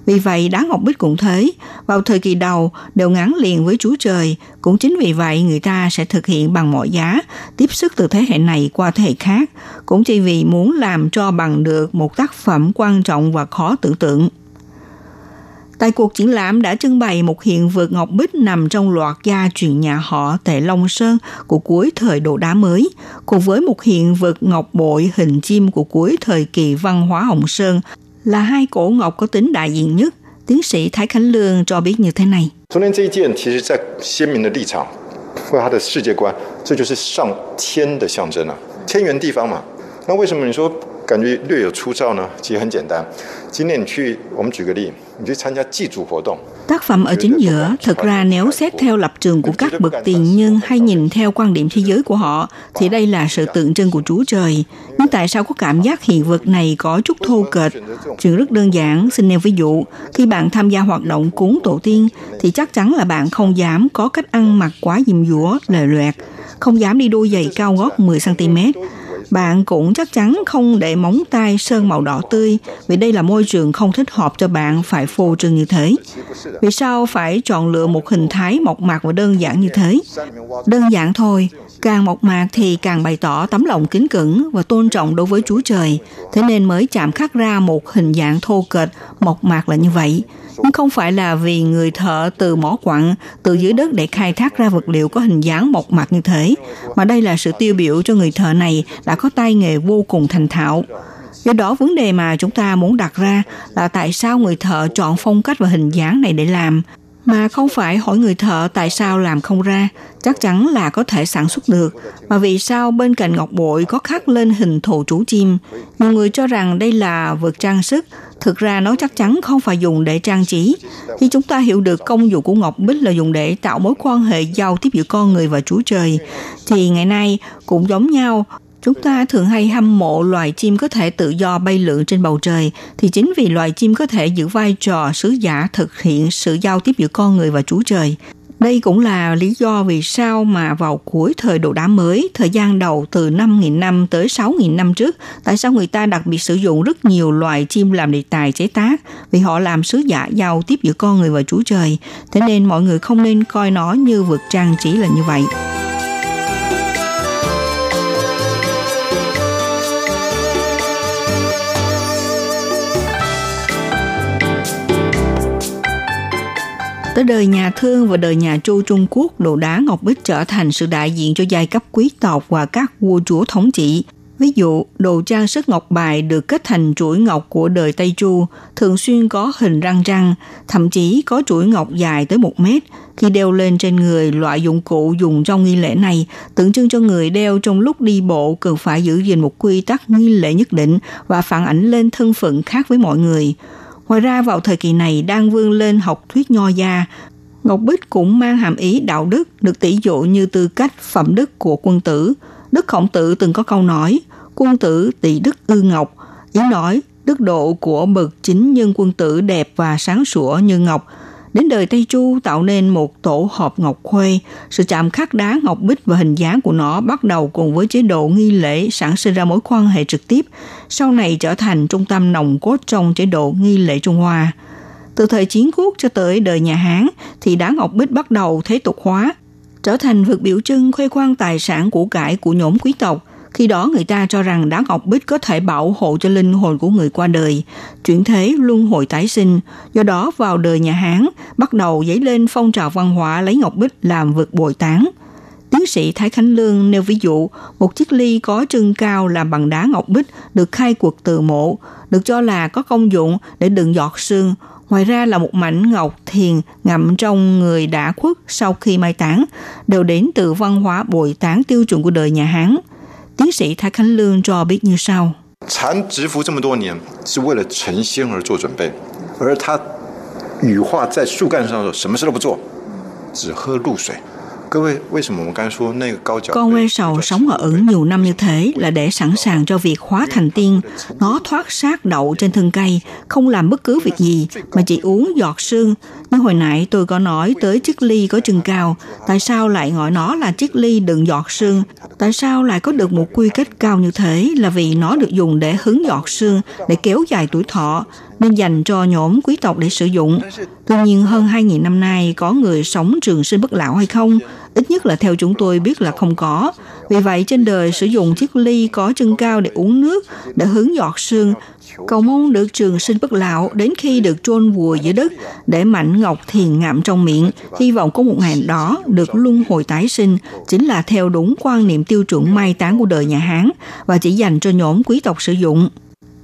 Vì vậy, đá ngọc bích cũng thế, vào thời kỳ đầu đều ngắn liền với Chúa Trời. Cũng chính vì vậy, người ta sẽ thực hiện bằng mọi giá, tiếp sức từ thế hệ này qua thế hệ khác, cũng chỉ vì muốn làm cho bằng được một tác phẩm quan trọng và khó tưởng tượng. Tại cuộc triển lãm đã trưng bày một hiện vật ngọc bích nằm trong loạt gia truyền nhà họ Tề Long Sơn của cuối thời đồ đá mới, cùng với một hiện vật ngọc bội hình chim của cuối thời kỳ văn hóa Hồng Sơn là hai cổ ngọc có tính đại diện nhất. Tiến sĩ Thái Khánh Lương cho biết như thế này. 昨天这一件，其实在鲜明的立场或他的世界观，这就是上天的象征啊，天圆地方嘛。那为什么你说 感觉略有粗糙呢？其实很简单。今天你去，我们举个例，你去参加祭祖活动。Tác phẩm ở chính giữa, thực ra nếu xét theo lập trường của các bậc tiền nhân hay nhìn theo quan điểm thế giới của họ, thì đây là sự tượng trưng của Chúa Trời. Nhưng tại sao có cảm giác hiện vật này có chút thô kệch? Chuyện rất đơn giản, xin nêu ví dụ. Khi bạn tham gia hoạt động cúng tổ tiên, thì chắc chắn là bạn không dám có cách ăn mặc quá diêm dúa, lề loẹt, không dám đi đôi giày cao gót 10cm, bạn cũng chắc chắn không để móng tay sơn màu đỏ tươi vì đây là môi trường không thích hợp cho bạn phải phô trương như thế. Vì sao phải chọn lựa một hình thái mộc mạc và đơn giản như thế? Đơn giản thôi, càng mộc mạc thì càng bày tỏ tấm lòng kính cẩn và tôn trọng đối với Chúa Trời, thế nên mới chạm khắc ra một hình dạng thô kệch, mộc mạc là như vậy không phải là vì người thợ từ mỏ quặng từ dưới đất để khai thác ra vật liệu có hình dáng mộc mạc như thế, mà đây là sự tiêu biểu cho người thợ này đã có tay nghề vô cùng thành thạo. Do đó vấn đề mà chúng ta muốn đặt ra là tại sao người thợ chọn phong cách và hình dáng này để làm mà không phải hỏi người thợ tại sao làm không ra, chắc chắn là có thể sản xuất được. Mà vì sao bên cạnh ngọc bội có khắc lên hình thù chú chim? Nhiều người cho rằng đây là vật trang sức, thực ra nó chắc chắn không phải dùng để trang trí. Khi chúng ta hiểu được công dụng của ngọc bích là dùng để tạo mối quan hệ giao tiếp giữa con người và Chúa Trời, thì ngày nay cũng giống nhau, Chúng ta thường hay hâm mộ loài chim có thể tự do bay lượn trên bầu trời, thì chính vì loài chim có thể giữ vai trò sứ giả thực hiện sự giao tiếp giữa con người và Chúa Trời. Đây cũng là lý do vì sao mà vào cuối thời đồ đá mới, thời gian đầu từ 5.000 năm tới 6.000 năm trước, tại sao người ta đặc biệt sử dụng rất nhiều loài chim làm đề tài chế tác, vì họ làm sứ giả giao tiếp giữa con người và Chúa Trời. Thế nên mọi người không nên coi nó như vượt trang trí là như vậy. Tới đời nhà Thương và đời nhà Chu Trung Quốc, đồ đá ngọc bích trở thành sự đại diện cho giai cấp quý tộc và các vua chúa thống trị. Ví dụ, đồ trang sức ngọc bài được kết thành chuỗi ngọc của đời Tây Chu, thường xuyên có hình răng răng, thậm chí có chuỗi ngọc dài tới một mét. Khi đeo lên trên người, loại dụng cụ dùng trong nghi lễ này tượng trưng cho người đeo trong lúc đi bộ cần phải giữ gìn một quy tắc nghi lễ nhất định và phản ảnh lên thân phận khác với mọi người. Ngoài ra vào thời kỳ này đang vươn lên học thuyết nho gia, Ngọc Bích cũng mang hàm ý đạo đức được tỷ dụ như tư cách phẩm đức của quân tử. Đức Khổng Tử từng có câu nói, quân tử tỷ đức ư ngọc, ý nói đức độ của bậc chính nhân quân tử đẹp và sáng sủa như ngọc – Đến đời Tây Chu tạo nên một tổ hợp ngọc khuê, sự chạm khắc đá ngọc bích và hình dáng của nó bắt đầu cùng với chế độ nghi lễ sản sinh ra mối quan hệ trực tiếp, sau này trở thành trung tâm nòng cốt trong chế độ nghi lễ Trung Hoa. Từ thời chiến quốc cho tới đời nhà Hán thì đá ngọc bích bắt đầu thế tục hóa, trở thành vật biểu trưng khoe khoang tài sản của cải của nhóm quý tộc, khi đó người ta cho rằng đá ngọc bích có thể bảo hộ cho linh hồn của người qua đời, chuyển thế luân hồi tái sinh. Do đó vào đời nhà Hán bắt đầu dấy lên phong trào văn hóa lấy ngọc bích làm vực bồi táng. Tiến sĩ Thái Khánh Lương nêu ví dụ, một chiếc ly có trưng cao làm bằng đá ngọc bích được khai quật từ mộ, được cho là có công dụng để đựng giọt sương, ngoài ra là một mảnh ngọc thiền ngậm trong người đã khuất sau khi mai táng, đều đến từ văn hóa bồi táng tiêu chuẩn của đời nhà Hán – tiến sĩ Thái Khánh Lương cho biết như sau. 禅蛰伏这么多年，是为了成仙而做准备，而他羽化在树干上的时候，什么事都不做，只喝露水。Con quê sầu sống ở ẩn nhiều năm như thế là để sẵn sàng cho việc hóa thành tiên. Nó thoát sát đậu trên thân cây, không làm bất cứ việc gì mà chỉ uống giọt sương. Như hồi nãy tôi có nói tới chiếc ly có chừng cao, tại sao lại gọi nó là chiếc ly đựng giọt sương? Tại sao lại có được một quy cách cao như thế là vì nó được dùng để hứng giọt sương, để kéo dài tuổi thọ, nên dành cho nhóm quý tộc để sử dụng. Tuy nhiên hơn 2.000 năm nay có người sống trường sinh bất lão hay không? Ít nhất là theo chúng tôi biết là không có. Vì vậy trên đời sử dụng chiếc ly có chân cao để uống nước, để hứng giọt sương, cầu mong được trường sinh bất lão đến khi được chôn vùi dưới đất để mảnh ngọc thiền ngậm trong miệng, hy vọng có một ngày đó được luân hồi tái sinh, chính là theo đúng quan niệm tiêu chuẩn mai táng của đời nhà Hán và chỉ dành cho nhóm quý tộc sử dụng.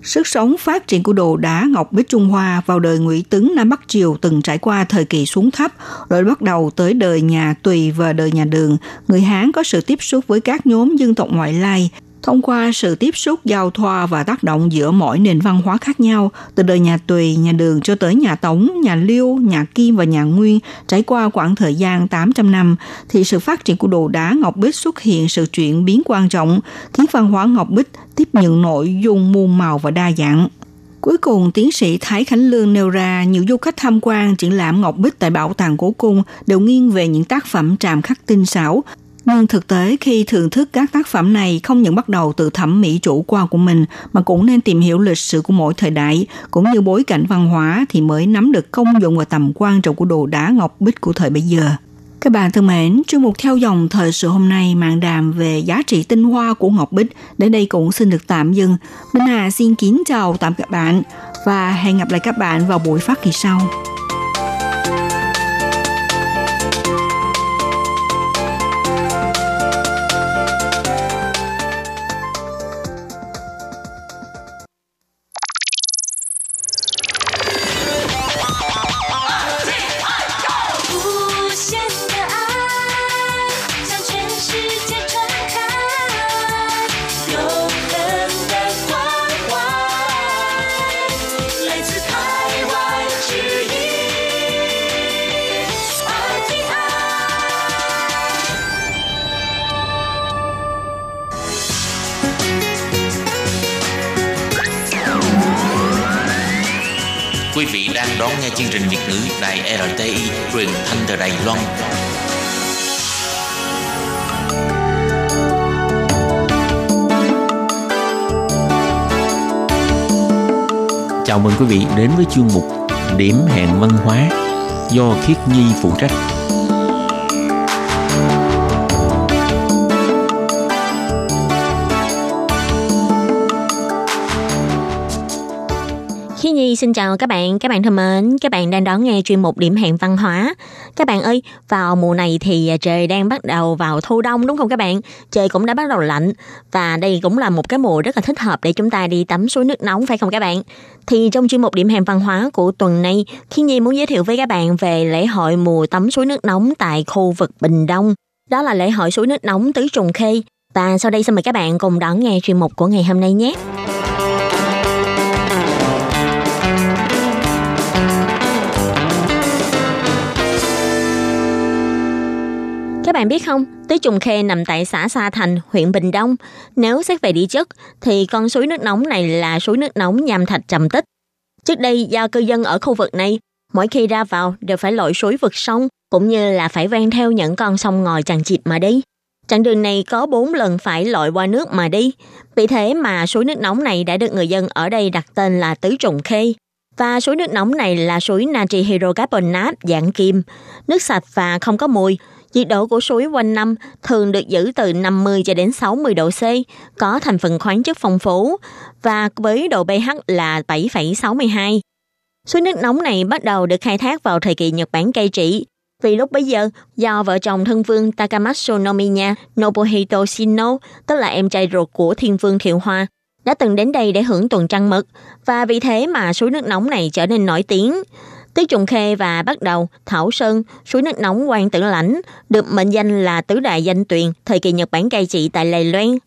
Sức sống phát triển của đồ đá ngọc bích Trung Hoa vào đời Ngụy Tấn Nam Bắc Triều từng trải qua thời kỳ xuống thấp, rồi bắt đầu tới đời nhà Tùy và đời nhà Đường. Người Hán có sự tiếp xúc với các nhóm dân tộc ngoại lai, thông qua sự tiếp xúc giao thoa và tác động giữa mỗi nền văn hóa khác nhau từ đời nhà Tùy, nhà Đường cho tới nhà Tống, nhà Liêu, nhà Kim và nhà Nguyên trải qua khoảng thời gian 800 năm thì sự phát triển của đồ đá ngọc bích xuất hiện sự chuyển biến quan trọng khiến văn hóa ngọc bích tiếp nhận nội dung muôn màu và đa dạng. Cuối cùng, tiến sĩ Thái Khánh Lương nêu ra nhiều du khách tham quan triển lãm Ngọc Bích tại Bảo tàng Cố Cung đều nghiêng về những tác phẩm tràm khắc tinh xảo, nhưng thực tế khi thưởng thức các tác phẩm này không những bắt đầu từ thẩm mỹ chủ quan của mình mà cũng nên tìm hiểu lịch sử của mỗi thời đại cũng như bối cảnh văn hóa thì mới nắm được công dụng và tầm quan trọng của đồ đá ngọc bích của thời bây giờ. Các bạn thân mến, chương mục theo dòng thời sự hôm nay mạng đàm về giá trị tinh hoa của Ngọc Bích đến đây cũng xin được tạm dừng. Minh Hà xin kính chào tạm các bạn và hẹn gặp lại các bạn vào buổi phát kỳ sau. Mừng quý vị đến với chương mục Điểm hẹn văn hóa do Khiết Nhi phụ trách. Khi Nhi xin chào các bạn, các bạn thân mến, các bạn đang đón nghe chuyên mục điểm hẹn văn hóa. Các bạn ơi, vào mùa này thì trời đang bắt đầu vào thu đông đúng không các bạn? Trời cũng đã bắt đầu lạnh và đây cũng là một cái mùa rất là thích hợp để chúng ta đi tắm suối nước nóng phải không các bạn? Thì trong chuyên mục điểm hẹn văn hóa của tuần này, Khi Nhi muốn giới thiệu với các bạn về lễ hội mùa tắm suối nước nóng tại khu vực Bình Đông. Đó là lễ hội suối nước nóng Tứ Trùng Khê. Và sau đây xin mời các bạn cùng đón nghe chuyên mục của ngày hôm nay nhé. Bạn biết không, Tứ Trùng Khê nằm tại xã Sa Thành, huyện Bình Đông. Nếu xét về địa chất, thì con suối nước nóng này là suối nước nóng nham thạch trầm tích. Trước đây, do cư dân ở khu vực này, mỗi khi ra vào đều phải lội suối vượt sông, cũng như là phải ven theo những con sông ngòi chằng chịt mà đi. Chặng đường này có 4 lần phải lội qua nước mà đi. Vì thế mà suối nước nóng này đã được người dân ở đây đặt tên là Tứ Trùng Khê. Và suối nước nóng này là suối natri hydrocarbonate dạng kim, nước sạch và không có mùi, Nhiệt độ của suối quanh năm thường được giữ từ 50 cho đến 60 độ C, có thành phần khoáng chất phong phú và với độ pH là 7,62. Suối nước nóng này bắt đầu được khai thác vào thời kỳ Nhật Bản cai trị. Vì lúc bấy giờ, do vợ chồng thân vương Takamatsu Nomiya Nobuhito Shino, tức là em trai ruột của thiên vương Thiệu Hoa, đã từng đến đây để hưởng tuần trăng mật và vì thế mà suối nước nóng này trở nên nổi tiếng. Tứ Trùng Khê và bắt đầu Thảo Sơn, suối nước nóng quan tử lãnh, được mệnh danh là tứ đại danh tuyền thời kỳ Nhật Bản cai trị tại Lài Loan.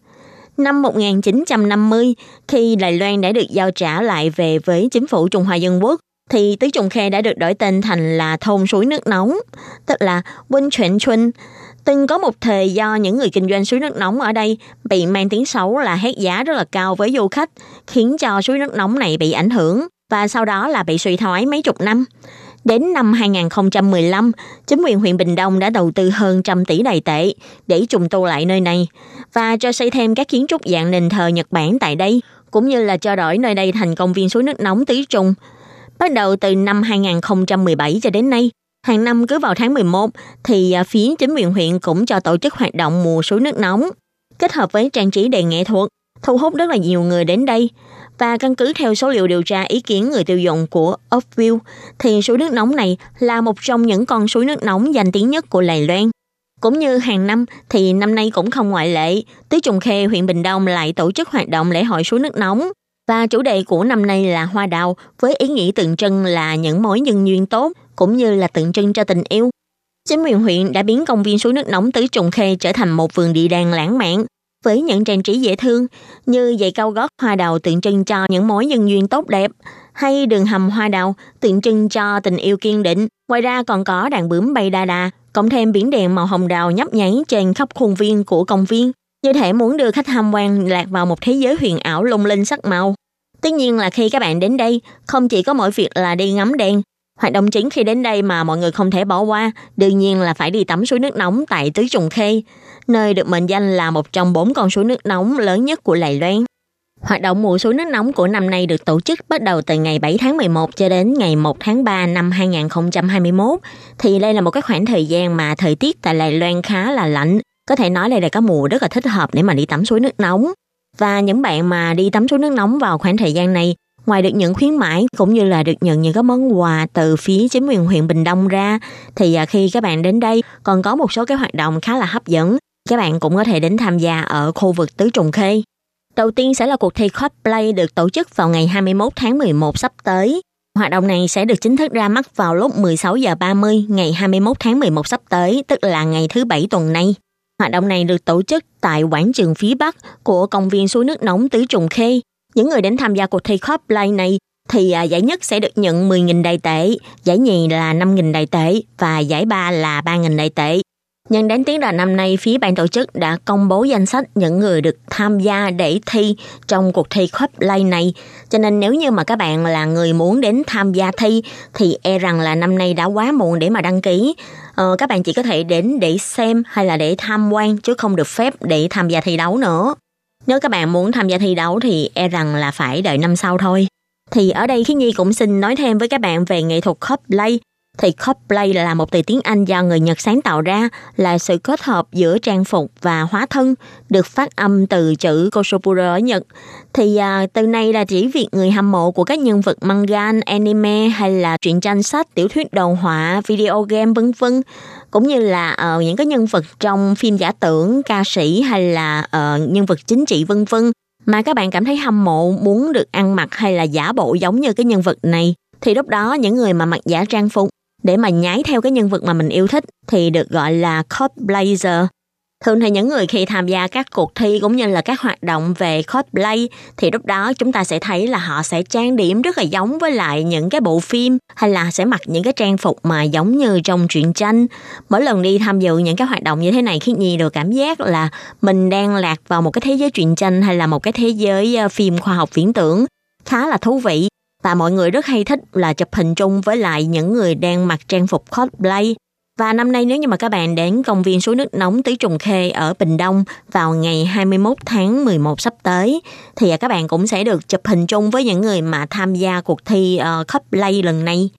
Năm 1950, khi Đài Loan đã được giao trả lại về với chính phủ Trung Hoa Dân Quốc, thì Tứ Trùng Khê đã được đổi tên thành là thôn suối nước nóng, tức là Vinh Chuyển Chuân. Từng có một thời do những người kinh doanh suối nước nóng ở đây bị mang tiếng xấu là hét giá rất là cao với du khách, khiến cho suối nước nóng này bị ảnh hưởng và sau đó là bị suy thoái mấy chục năm. Đến năm 2015, chính quyền huyện Bình Đông đã đầu tư hơn trăm tỷ đài tệ để trùng tu lại nơi này và cho xây thêm các kiến trúc dạng nền thờ Nhật Bản tại đây, cũng như là cho đổi nơi đây thành công viên suối nước nóng Tứ Trùng. Bắt đầu từ năm 2017 cho đến nay, hàng năm cứ vào tháng 11 thì à, phía chính quyền huyện cũng cho tổ chức hoạt động mùa suối nước nóng, kết hợp với trang trí đèn nghệ thuật, thu hút rất là nhiều người đến đây. Và căn cứ theo số liệu điều tra ý kiến người tiêu dùng của Upview, thì suối nước nóng này là một trong những con suối nước nóng danh tiếng nhất của Lài Loan. Cũng như hàng năm thì năm nay cũng không ngoại lệ, Tứ Trùng Khê, huyện Bình Đông lại tổ chức hoạt động lễ hội suối nước nóng. Và chủ đề của năm nay là hoa đào với ý nghĩa tượng trưng là những mối nhân duyên tốt cũng như là tượng trưng cho tình yêu. Chính quyền huyện đã biến công viên suối nước nóng Tứ Trùng Khê trở thành một vườn địa đàng lãng mạn với những trang trí dễ thương như giày cao gót hoa đào tượng trưng cho những mối nhân duyên tốt đẹp hay đường hầm hoa đào tượng trưng cho tình yêu kiên định. Ngoài ra còn có đàn bướm bay đa đà, cộng thêm biển đèn màu hồng đào nhấp nháy trên khắp khuôn viên của công viên. Như thể muốn đưa khách tham quan lạc vào một thế giới huyền ảo lung linh sắc màu. Tất nhiên là khi các bạn đến đây, không chỉ có mỗi việc là đi ngắm đèn, Hoạt động chính khi đến đây mà mọi người không thể bỏ qua, đương nhiên là phải đi tắm suối nước nóng tại Tứ Trùng Khê, nơi được mệnh danh là một trong bốn con suối nước nóng lớn nhất của Lài Loan. Hoạt động mùa suối nước nóng của năm nay được tổ chức bắt đầu từ ngày 7 tháng 11 cho đến ngày 1 tháng 3 năm 2021. Thì đây là một cái khoảng thời gian mà thời tiết tại Lài Loan khá là lạnh. Có thể nói đây là cái mùa rất là thích hợp để mà đi tắm suối nước nóng. Và những bạn mà đi tắm suối nước nóng vào khoảng thời gian này Ngoài được nhận khuyến mãi cũng như là được nhận những cái món quà từ phía chính quyền huyện Bình Đông ra thì à, khi các bạn đến đây còn có một số cái hoạt động khá là hấp dẫn. Các bạn cũng có thể đến tham gia ở khu vực Tứ Trùng Khê. Đầu tiên sẽ là cuộc thi cosplay được tổ chức vào ngày 21 tháng 11 sắp tới. Hoạt động này sẽ được chính thức ra mắt vào lúc 16 giờ 30 ngày 21 tháng 11 sắp tới, tức là ngày thứ bảy tuần này. Hoạt động này được tổ chức tại quảng trường phía Bắc của công viên suối nước nóng Tứ Trùng Khê những người đến tham gia cuộc thi cosplay này thì à, giải nhất sẽ được nhận 10.000 đại tệ, giải nhì là 5.000 đại tệ và giải ba là 3.000 đại tệ. Nhân đến tiếng là năm nay, phía ban tổ chức đã công bố danh sách những người được tham gia để thi trong cuộc thi cosplay này. Cho nên nếu như mà các bạn là người muốn đến tham gia thi thì e rằng là năm nay đã quá muộn để mà đăng ký. Ờ, các bạn chỉ có thể đến để xem hay là để tham quan chứ không được phép để tham gia thi đấu nữa. Nếu các bạn muốn tham gia thi đấu thì e rằng là phải đợi năm sau thôi. Thì ở đây Khiến Nhi cũng xin nói thêm với các bạn về nghệ thuật cosplay thì cosplay là một từ tiếng Anh do người Nhật sáng tạo ra, là sự kết hợp giữa trang phục và hóa thân, được phát âm từ chữ Koshopuro ở Nhật. Thì à, từ này là chỉ việc người hâm mộ của các nhân vật manga, anime hay là truyện tranh sách, tiểu thuyết đồ họa, video game vân vân cũng như là uh, những cái nhân vật trong phim giả tưởng, ca sĩ hay là uh, nhân vật chính trị vân vân mà các bạn cảm thấy hâm mộ muốn được ăn mặc hay là giả bộ giống như cái nhân vật này thì lúc đó những người mà mặc giả trang phục để mà nhái theo cái nhân vật mà mình yêu thích thì được gọi là cosplayer. Thường thì những người khi tham gia các cuộc thi cũng như là các hoạt động về cosplay thì lúc đó chúng ta sẽ thấy là họ sẽ trang điểm rất là giống với lại những cái bộ phim hay là sẽ mặc những cái trang phục mà giống như trong truyện tranh. Mỗi lần đi tham dự những cái hoạt động như thế này khiến Nhi được cảm giác là mình đang lạc vào một cái thế giới truyện tranh hay là một cái thế giới ờ, phim khoa học viễn tưởng khá là thú vị và mọi người rất hay thích là chụp hình chung với lại những người đang mặc trang phục cosplay. Và năm nay nếu như mà các bạn đến công viên suối nước nóng Tứ Trùng Khê ở Bình Đông vào ngày 21 tháng 11 sắp tới thì các bạn cũng sẽ được chụp hình chung với những người mà tham gia cuộc thi uh, cosplay lần này.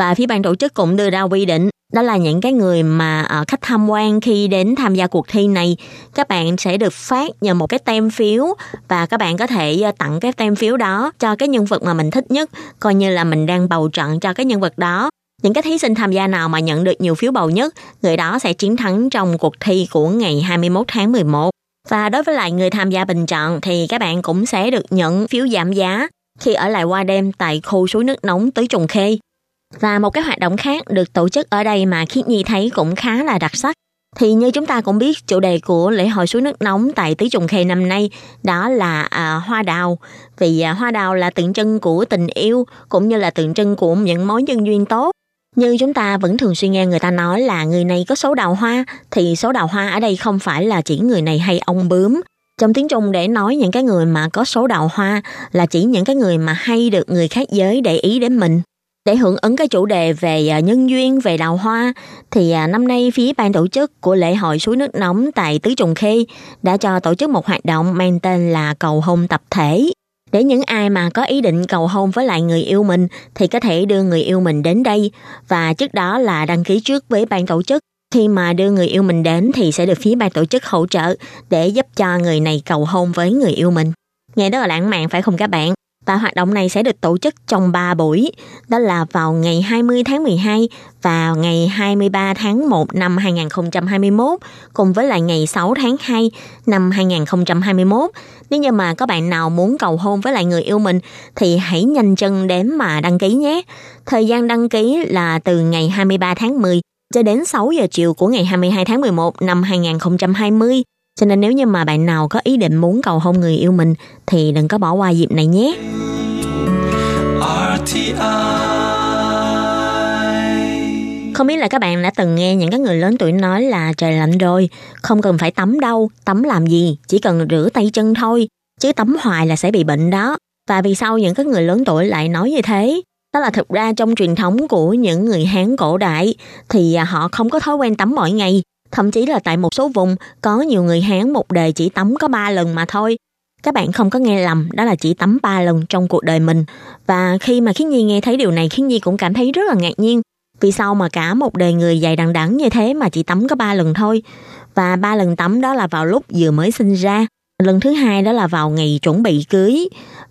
Và phía ban tổ chức cũng đưa ra quy định đó là những cái người mà uh, khách tham quan khi đến tham gia cuộc thi này các bạn sẽ được phát nhờ một cái tem phiếu và các bạn có thể uh, tặng cái tem phiếu đó cho cái nhân vật mà mình thích nhất coi như là mình đang bầu trận cho cái nhân vật đó. Những cái thí sinh tham gia nào mà nhận được nhiều phiếu bầu nhất người đó sẽ chiến thắng trong cuộc thi của ngày 21 tháng 11 và đối với lại người tham gia bình chọn thì các bạn cũng sẽ được nhận phiếu giảm giá khi ở lại qua đêm tại khu suối nước nóng tới Trùng Khê và một cái hoạt động khác được tổ chức ở đây mà Khiết Nhi thấy cũng khá là đặc sắc. Thì như chúng ta cũng biết chủ đề của lễ hội suối nước nóng tại Tứ Trùng Khê năm nay đó là à, hoa đào. Vì à, hoa đào là tượng trưng của tình yêu cũng như là tượng trưng của những mối nhân duyên tốt. Như chúng ta vẫn thường suy nghe người ta nói là người này có số đào hoa thì số đào hoa ở đây không phải là chỉ người này hay ông bướm. Trong tiếng Trung để nói những cái người mà có số đào hoa là chỉ những cái người mà hay được người khác giới để ý đến mình. Để hưởng ứng cái chủ đề về à, nhân duyên, về đào hoa, thì à, năm nay phía ban tổ chức của lễ hội suối nước nóng tại Tứ Trùng Khê đã cho tổ chức một hoạt động mang tên là cầu hôn tập thể. Để những ai mà có ý định cầu hôn với lại người yêu mình thì có thể đưa người yêu mình đến đây và trước đó là đăng ký trước với ban tổ chức. Khi mà đưa người yêu mình đến thì sẽ được phía ban tổ chức hỗ trợ để giúp cho người này cầu hôn với người yêu mình. Nghe rất là lãng mạn phải không các bạn? Và hoạt động này sẽ được tổ chức trong 3 buổi, đó là vào ngày 20 tháng 12 và ngày 23 tháng 1 năm 2021 cùng với lại ngày 6 tháng 2 năm 2021. Nếu như mà các bạn nào muốn cầu hôn với lại người yêu mình thì hãy nhanh chân đến mà đăng ký nhé. Thời gian đăng ký là từ ngày 23 tháng 10 cho đến 6 giờ chiều của ngày 22 tháng 11 năm 2020 cho nên nếu như mà bạn nào có ý định muốn cầu hôn người yêu mình thì đừng có bỏ qua dịp này nhé. Không biết là các bạn đã từng nghe những cái người lớn tuổi nói là trời lạnh rồi, không cần phải tắm đâu, tắm làm gì, chỉ cần rửa tay chân thôi, chứ tắm hoài là sẽ bị bệnh đó. Và vì sao những cái người lớn tuổi lại nói như thế? Đó là thực ra trong truyền thống của những người Hán cổ đại thì họ không có thói quen tắm mỗi ngày Thậm chí là tại một số vùng có nhiều người Hán một đời chỉ tắm có 3 lần mà thôi. Các bạn không có nghe lầm, đó là chỉ tắm 3 lần trong cuộc đời mình. Và khi mà Khiến Nhi nghe thấy điều này, Khiến Nhi cũng cảm thấy rất là ngạc nhiên. Vì sao mà cả một đời người dài đằng đẵng như thế mà chỉ tắm có 3 lần thôi. Và ba lần tắm đó là vào lúc vừa mới sinh ra. Lần thứ hai đó là vào ngày chuẩn bị cưới.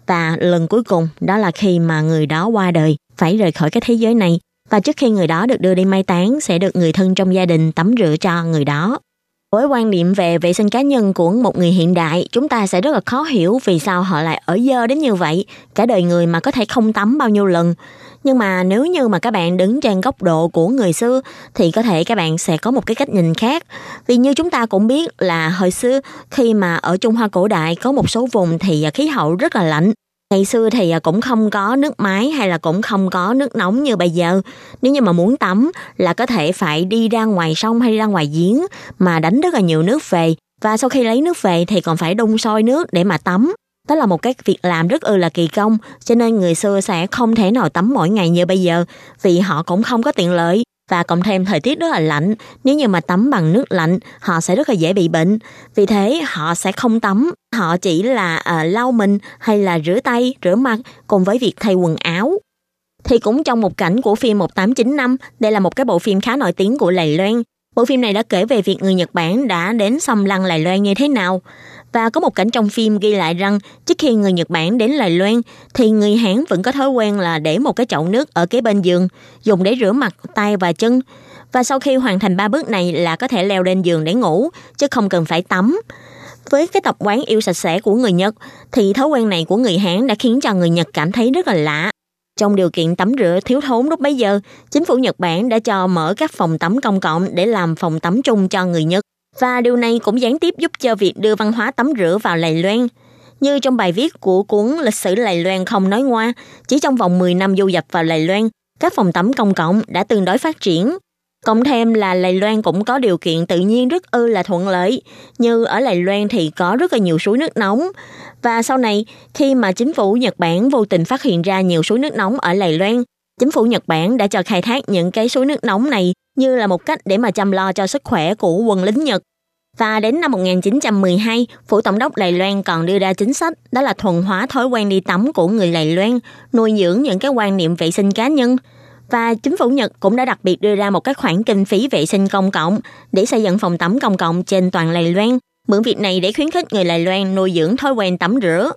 Và lần cuối cùng đó là khi mà người đó qua đời, phải rời khỏi cái thế giới này và trước khi người đó được đưa đi mai táng sẽ được người thân trong gia đình tắm rửa cho người đó. Với quan niệm về vệ sinh cá nhân của một người hiện đại, chúng ta sẽ rất là khó hiểu vì sao họ lại ở dơ đến như vậy, cả đời người mà có thể không tắm bao nhiêu lần. Nhưng mà nếu như mà các bạn đứng trên góc độ của người xưa thì có thể các bạn sẽ có một cái cách nhìn khác. Vì như chúng ta cũng biết là hồi xưa khi mà ở Trung Hoa cổ đại có một số vùng thì khí hậu rất là lạnh Ngày xưa thì à, cũng không có nước máy hay là cũng không có nước nóng như bây giờ. Nếu như mà muốn tắm là có thể phải đi ra ngoài sông hay ra ngoài giếng mà đánh rất là nhiều nước về. Và sau khi lấy nước về thì còn phải đun sôi nước để mà tắm. Đó là một cái việc làm rất ư là kỳ công, cho nên người xưa sẽ không thể nào tắm mỗi ngày như bây giờ, vì họ cũng không có tiện lợi và cộng thêm thời tiết rất là lạnh, nếu như mà tắm bằng nước lạnh, họ sẽ rất là dễ bị bệnh. Vì thế họ sẽ không tắm, họ chỉ là uh, lau mình hay là rửa tay, rửa mặt cùng với việc thay quần áo. Thì cũng trong một cảnh của phim 1895, đây là một cái bộ phim khá nổi tiếng của Lài Loan. Bộ phim này đã kể về việc người Nhật Bản đã đến xâm lăng Lài Loan như thế nào. Và có một cảnh trong phim ghi lại rằng trước khi người Nhật Bản đến Đài Loan thì người Hán vẫn có thói quen là để một cái chậu nước ở kế bên giường dùng để rửa mặt, tay và chân. Và sau khi hoàn thành ba bước này là có thể leo lên giường để ngủ chứ không cần phải tắm. Với cái tập quán yêu sạch sẽ của người Nhật thì thói quen này của người Hán đã khiến cho người Nhật cảm thấy rất là lạ. Trong điều kiện tắm rửa thiếu thốn lúc bấy giờ, chính phủ Nhật Bản đã cho mở các phòng tắm công cộng để làm phòng tắm chung cho người Nhật. Và điều này cũng gián tiếp giúp cho việc đưa văn hóa tắm rửa vào Lài Loan. Như trong bài viết của cuốn Lịch sử Lài Loan không nói ngoa, chỉ trong vòng 10 năm du nhập vào Lài Loan, các phòng tắm công cộng đã tương đối phát triển. Cộng thêm là Lài Loan cũng có điều kiện tự nhiên rất ư là thuận lợi, như ở Lài Loan thì có rất là nhiều suối nước nóng. Và sau này, khi mà chính phủ Nhật Bản vô tình phát hiện ra nhiều suối nước nóng ở Lài Loan, chính phủ Nhật Bản đã cho khai thác những cái suối nước nóng này như là một cách để mà chăm lo cho sức khỏe của quân lính Nhật. Và đến năm 1912, Phủ Tổng đốc Đài Loan còn đưa ra chính sách đó là thuần hóa thói quen đi tắm của người Đài Loan, nuôi dưỡng những cái quan niệm vệ sinh cá nhân. Và chính phủ Nhật cũng đã đặc biệt đưa ra một cái khoản kinh phí vệ sinh công cộng để xây dựng phòng tắm công cộng trên toàn Đài Loan. Mượn việc này để khuyến khích người Đài Loan nuôi dưỡng thói quen tắm rửa.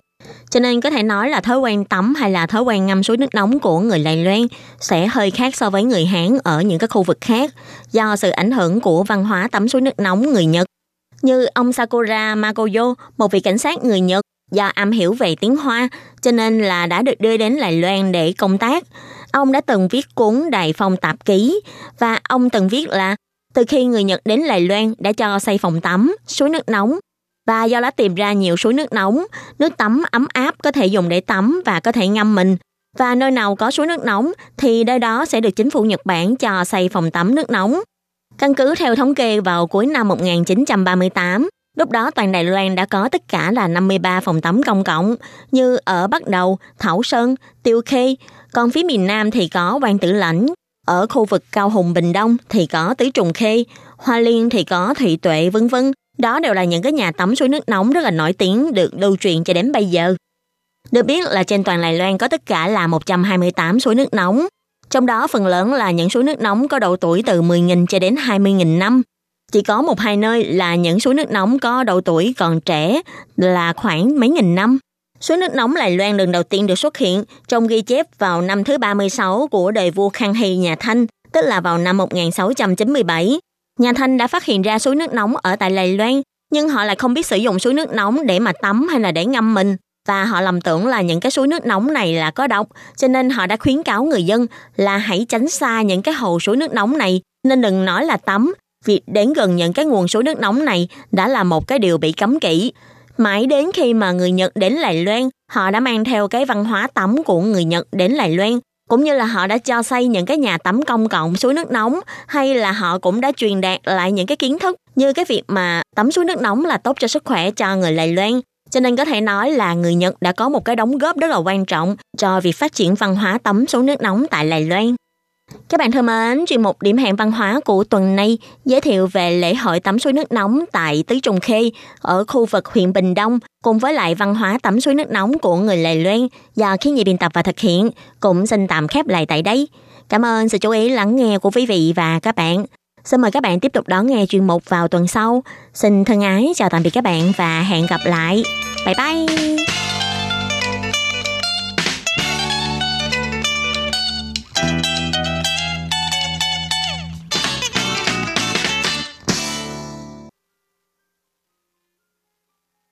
Cho nên có thể nói là thói quen tắm hay là thói quen ngâm suối nước nóng của người Đài Loan sẽ hơi khác so với người Hán ở những cái khu vực khác do sự ảnh hưởng của văn hóa tắm suối nước nóng người Nhật như ông Sakura Makoyo, một vị cảnh sát người Nhật do am hiểu về tiếng Hoa, cho nên là đã được đưa đến Đài Loan để công tác. Ông đã từng viết cuốn Đài Phong Tạp Ký và ông từng viết là từ khi người Nhật đến Đài Loan đã cho xây phòng tắm, suối nước nóng và do đã tìm ra nhiều suối nước nóng, nước tắm ấm áp có thể dùng để tắm và có thể ngâm mình. Và nơi nào có suối nước nóng thì nơi đó sẽ được chính phủ Nhật Bản cho xây phòng tắm nước nóng. Căn cứ theo thống kê vào cuối năm 1938, lúc đó toàn Đài Loan đã có tất cả là 53 phòng tắm công cộng, như ở Bắc Đầu, Thảo Sơn, Tiêu Khê, còn phía miền Nam thì có Quan Tử Lãnh, ở khu vực Cao Hùng Bình Đông thì có Tứ Trùng Khê, Hoa Liên thì có Thụy Tuệ vân vân. Đó đều là những cái nhà tắm suối nước nóng rất là nổi tiếng được lưu truyền cho đến bây giờ. Được biết là trên toàn Đài Loan có tất cả là 128 suối nước nóng, trong đó phần lớn là những suối nước nóng có độ tuổi từ 10.000 cho đến 20.000 năm. Chỉ có một hai nơi là những suối nước nóng có độ tuổi còn trẻ là khoảng mấy nghìn năm. Suối nước nóng Lài Loan lần đầu tiên được xuất hiện trong ghi chép vào năm thứ 36 của đời vua Khang Hy nhà Thanh, tức là vào năm 1697. Nhà Thanh đã phát hiện ra suối nước nóng ở tại Đài Loan, nhưng họ lại không biết sử dụng suối nước nóng để mà tắm hay là để ngâm mình và họ lầm tưởng là những cái suối nước nóng này là có độc, cho nên họ đã khuyến cáo người dân là hãy tránh xa những cái hồ suối nước nóng này, nên đừng nói là tắm. Việc đến gần những cái nguồn suối nước nóng này đã là một cái điều bị cấm kỵ. Mãi đến khi mà người Nhật đến Lài Loan, họ đã mang theo cái văn hóa tắm của người Nhật đến Lài Loan, cũng như là họ đã cho xây những cái nhà tắm công cộng suối nước nóng, hay là họ cũng đã truyền đạt lại những cái kiến thức như cái việc mà tắm suối nước nóng là tốt cho sức khỏe cho người Đài Loan cho nên có thể nói là người Nhật đã có một cái đóng góp rất là quan trọng cho việc phát triển văn hóa tắm suối nước nóng tại Đài Loan. Các bạn thân mến, chuyên mục điểm hẹn văn hóa của tuần này giới thiệu về lễ hội tắm suối nước nóng tại Tứ Trùng Khê ở khu vực huyện Bình Đông cùng với lại văn hóa tắm suối nước nóng của người Lệ Loan do khi nhị biên tập và thực hiện cũng xin tạm khép lại tại đây. Cảm ơn sự chú ý lắng nghe của quý vị và các bạn. Xin mời các bạn tiếp tục đón nghe chuyên mục vào tuần sau. Xin thân ái chào tạm biệt các bạn và hẹn gặp lại. Bye bye!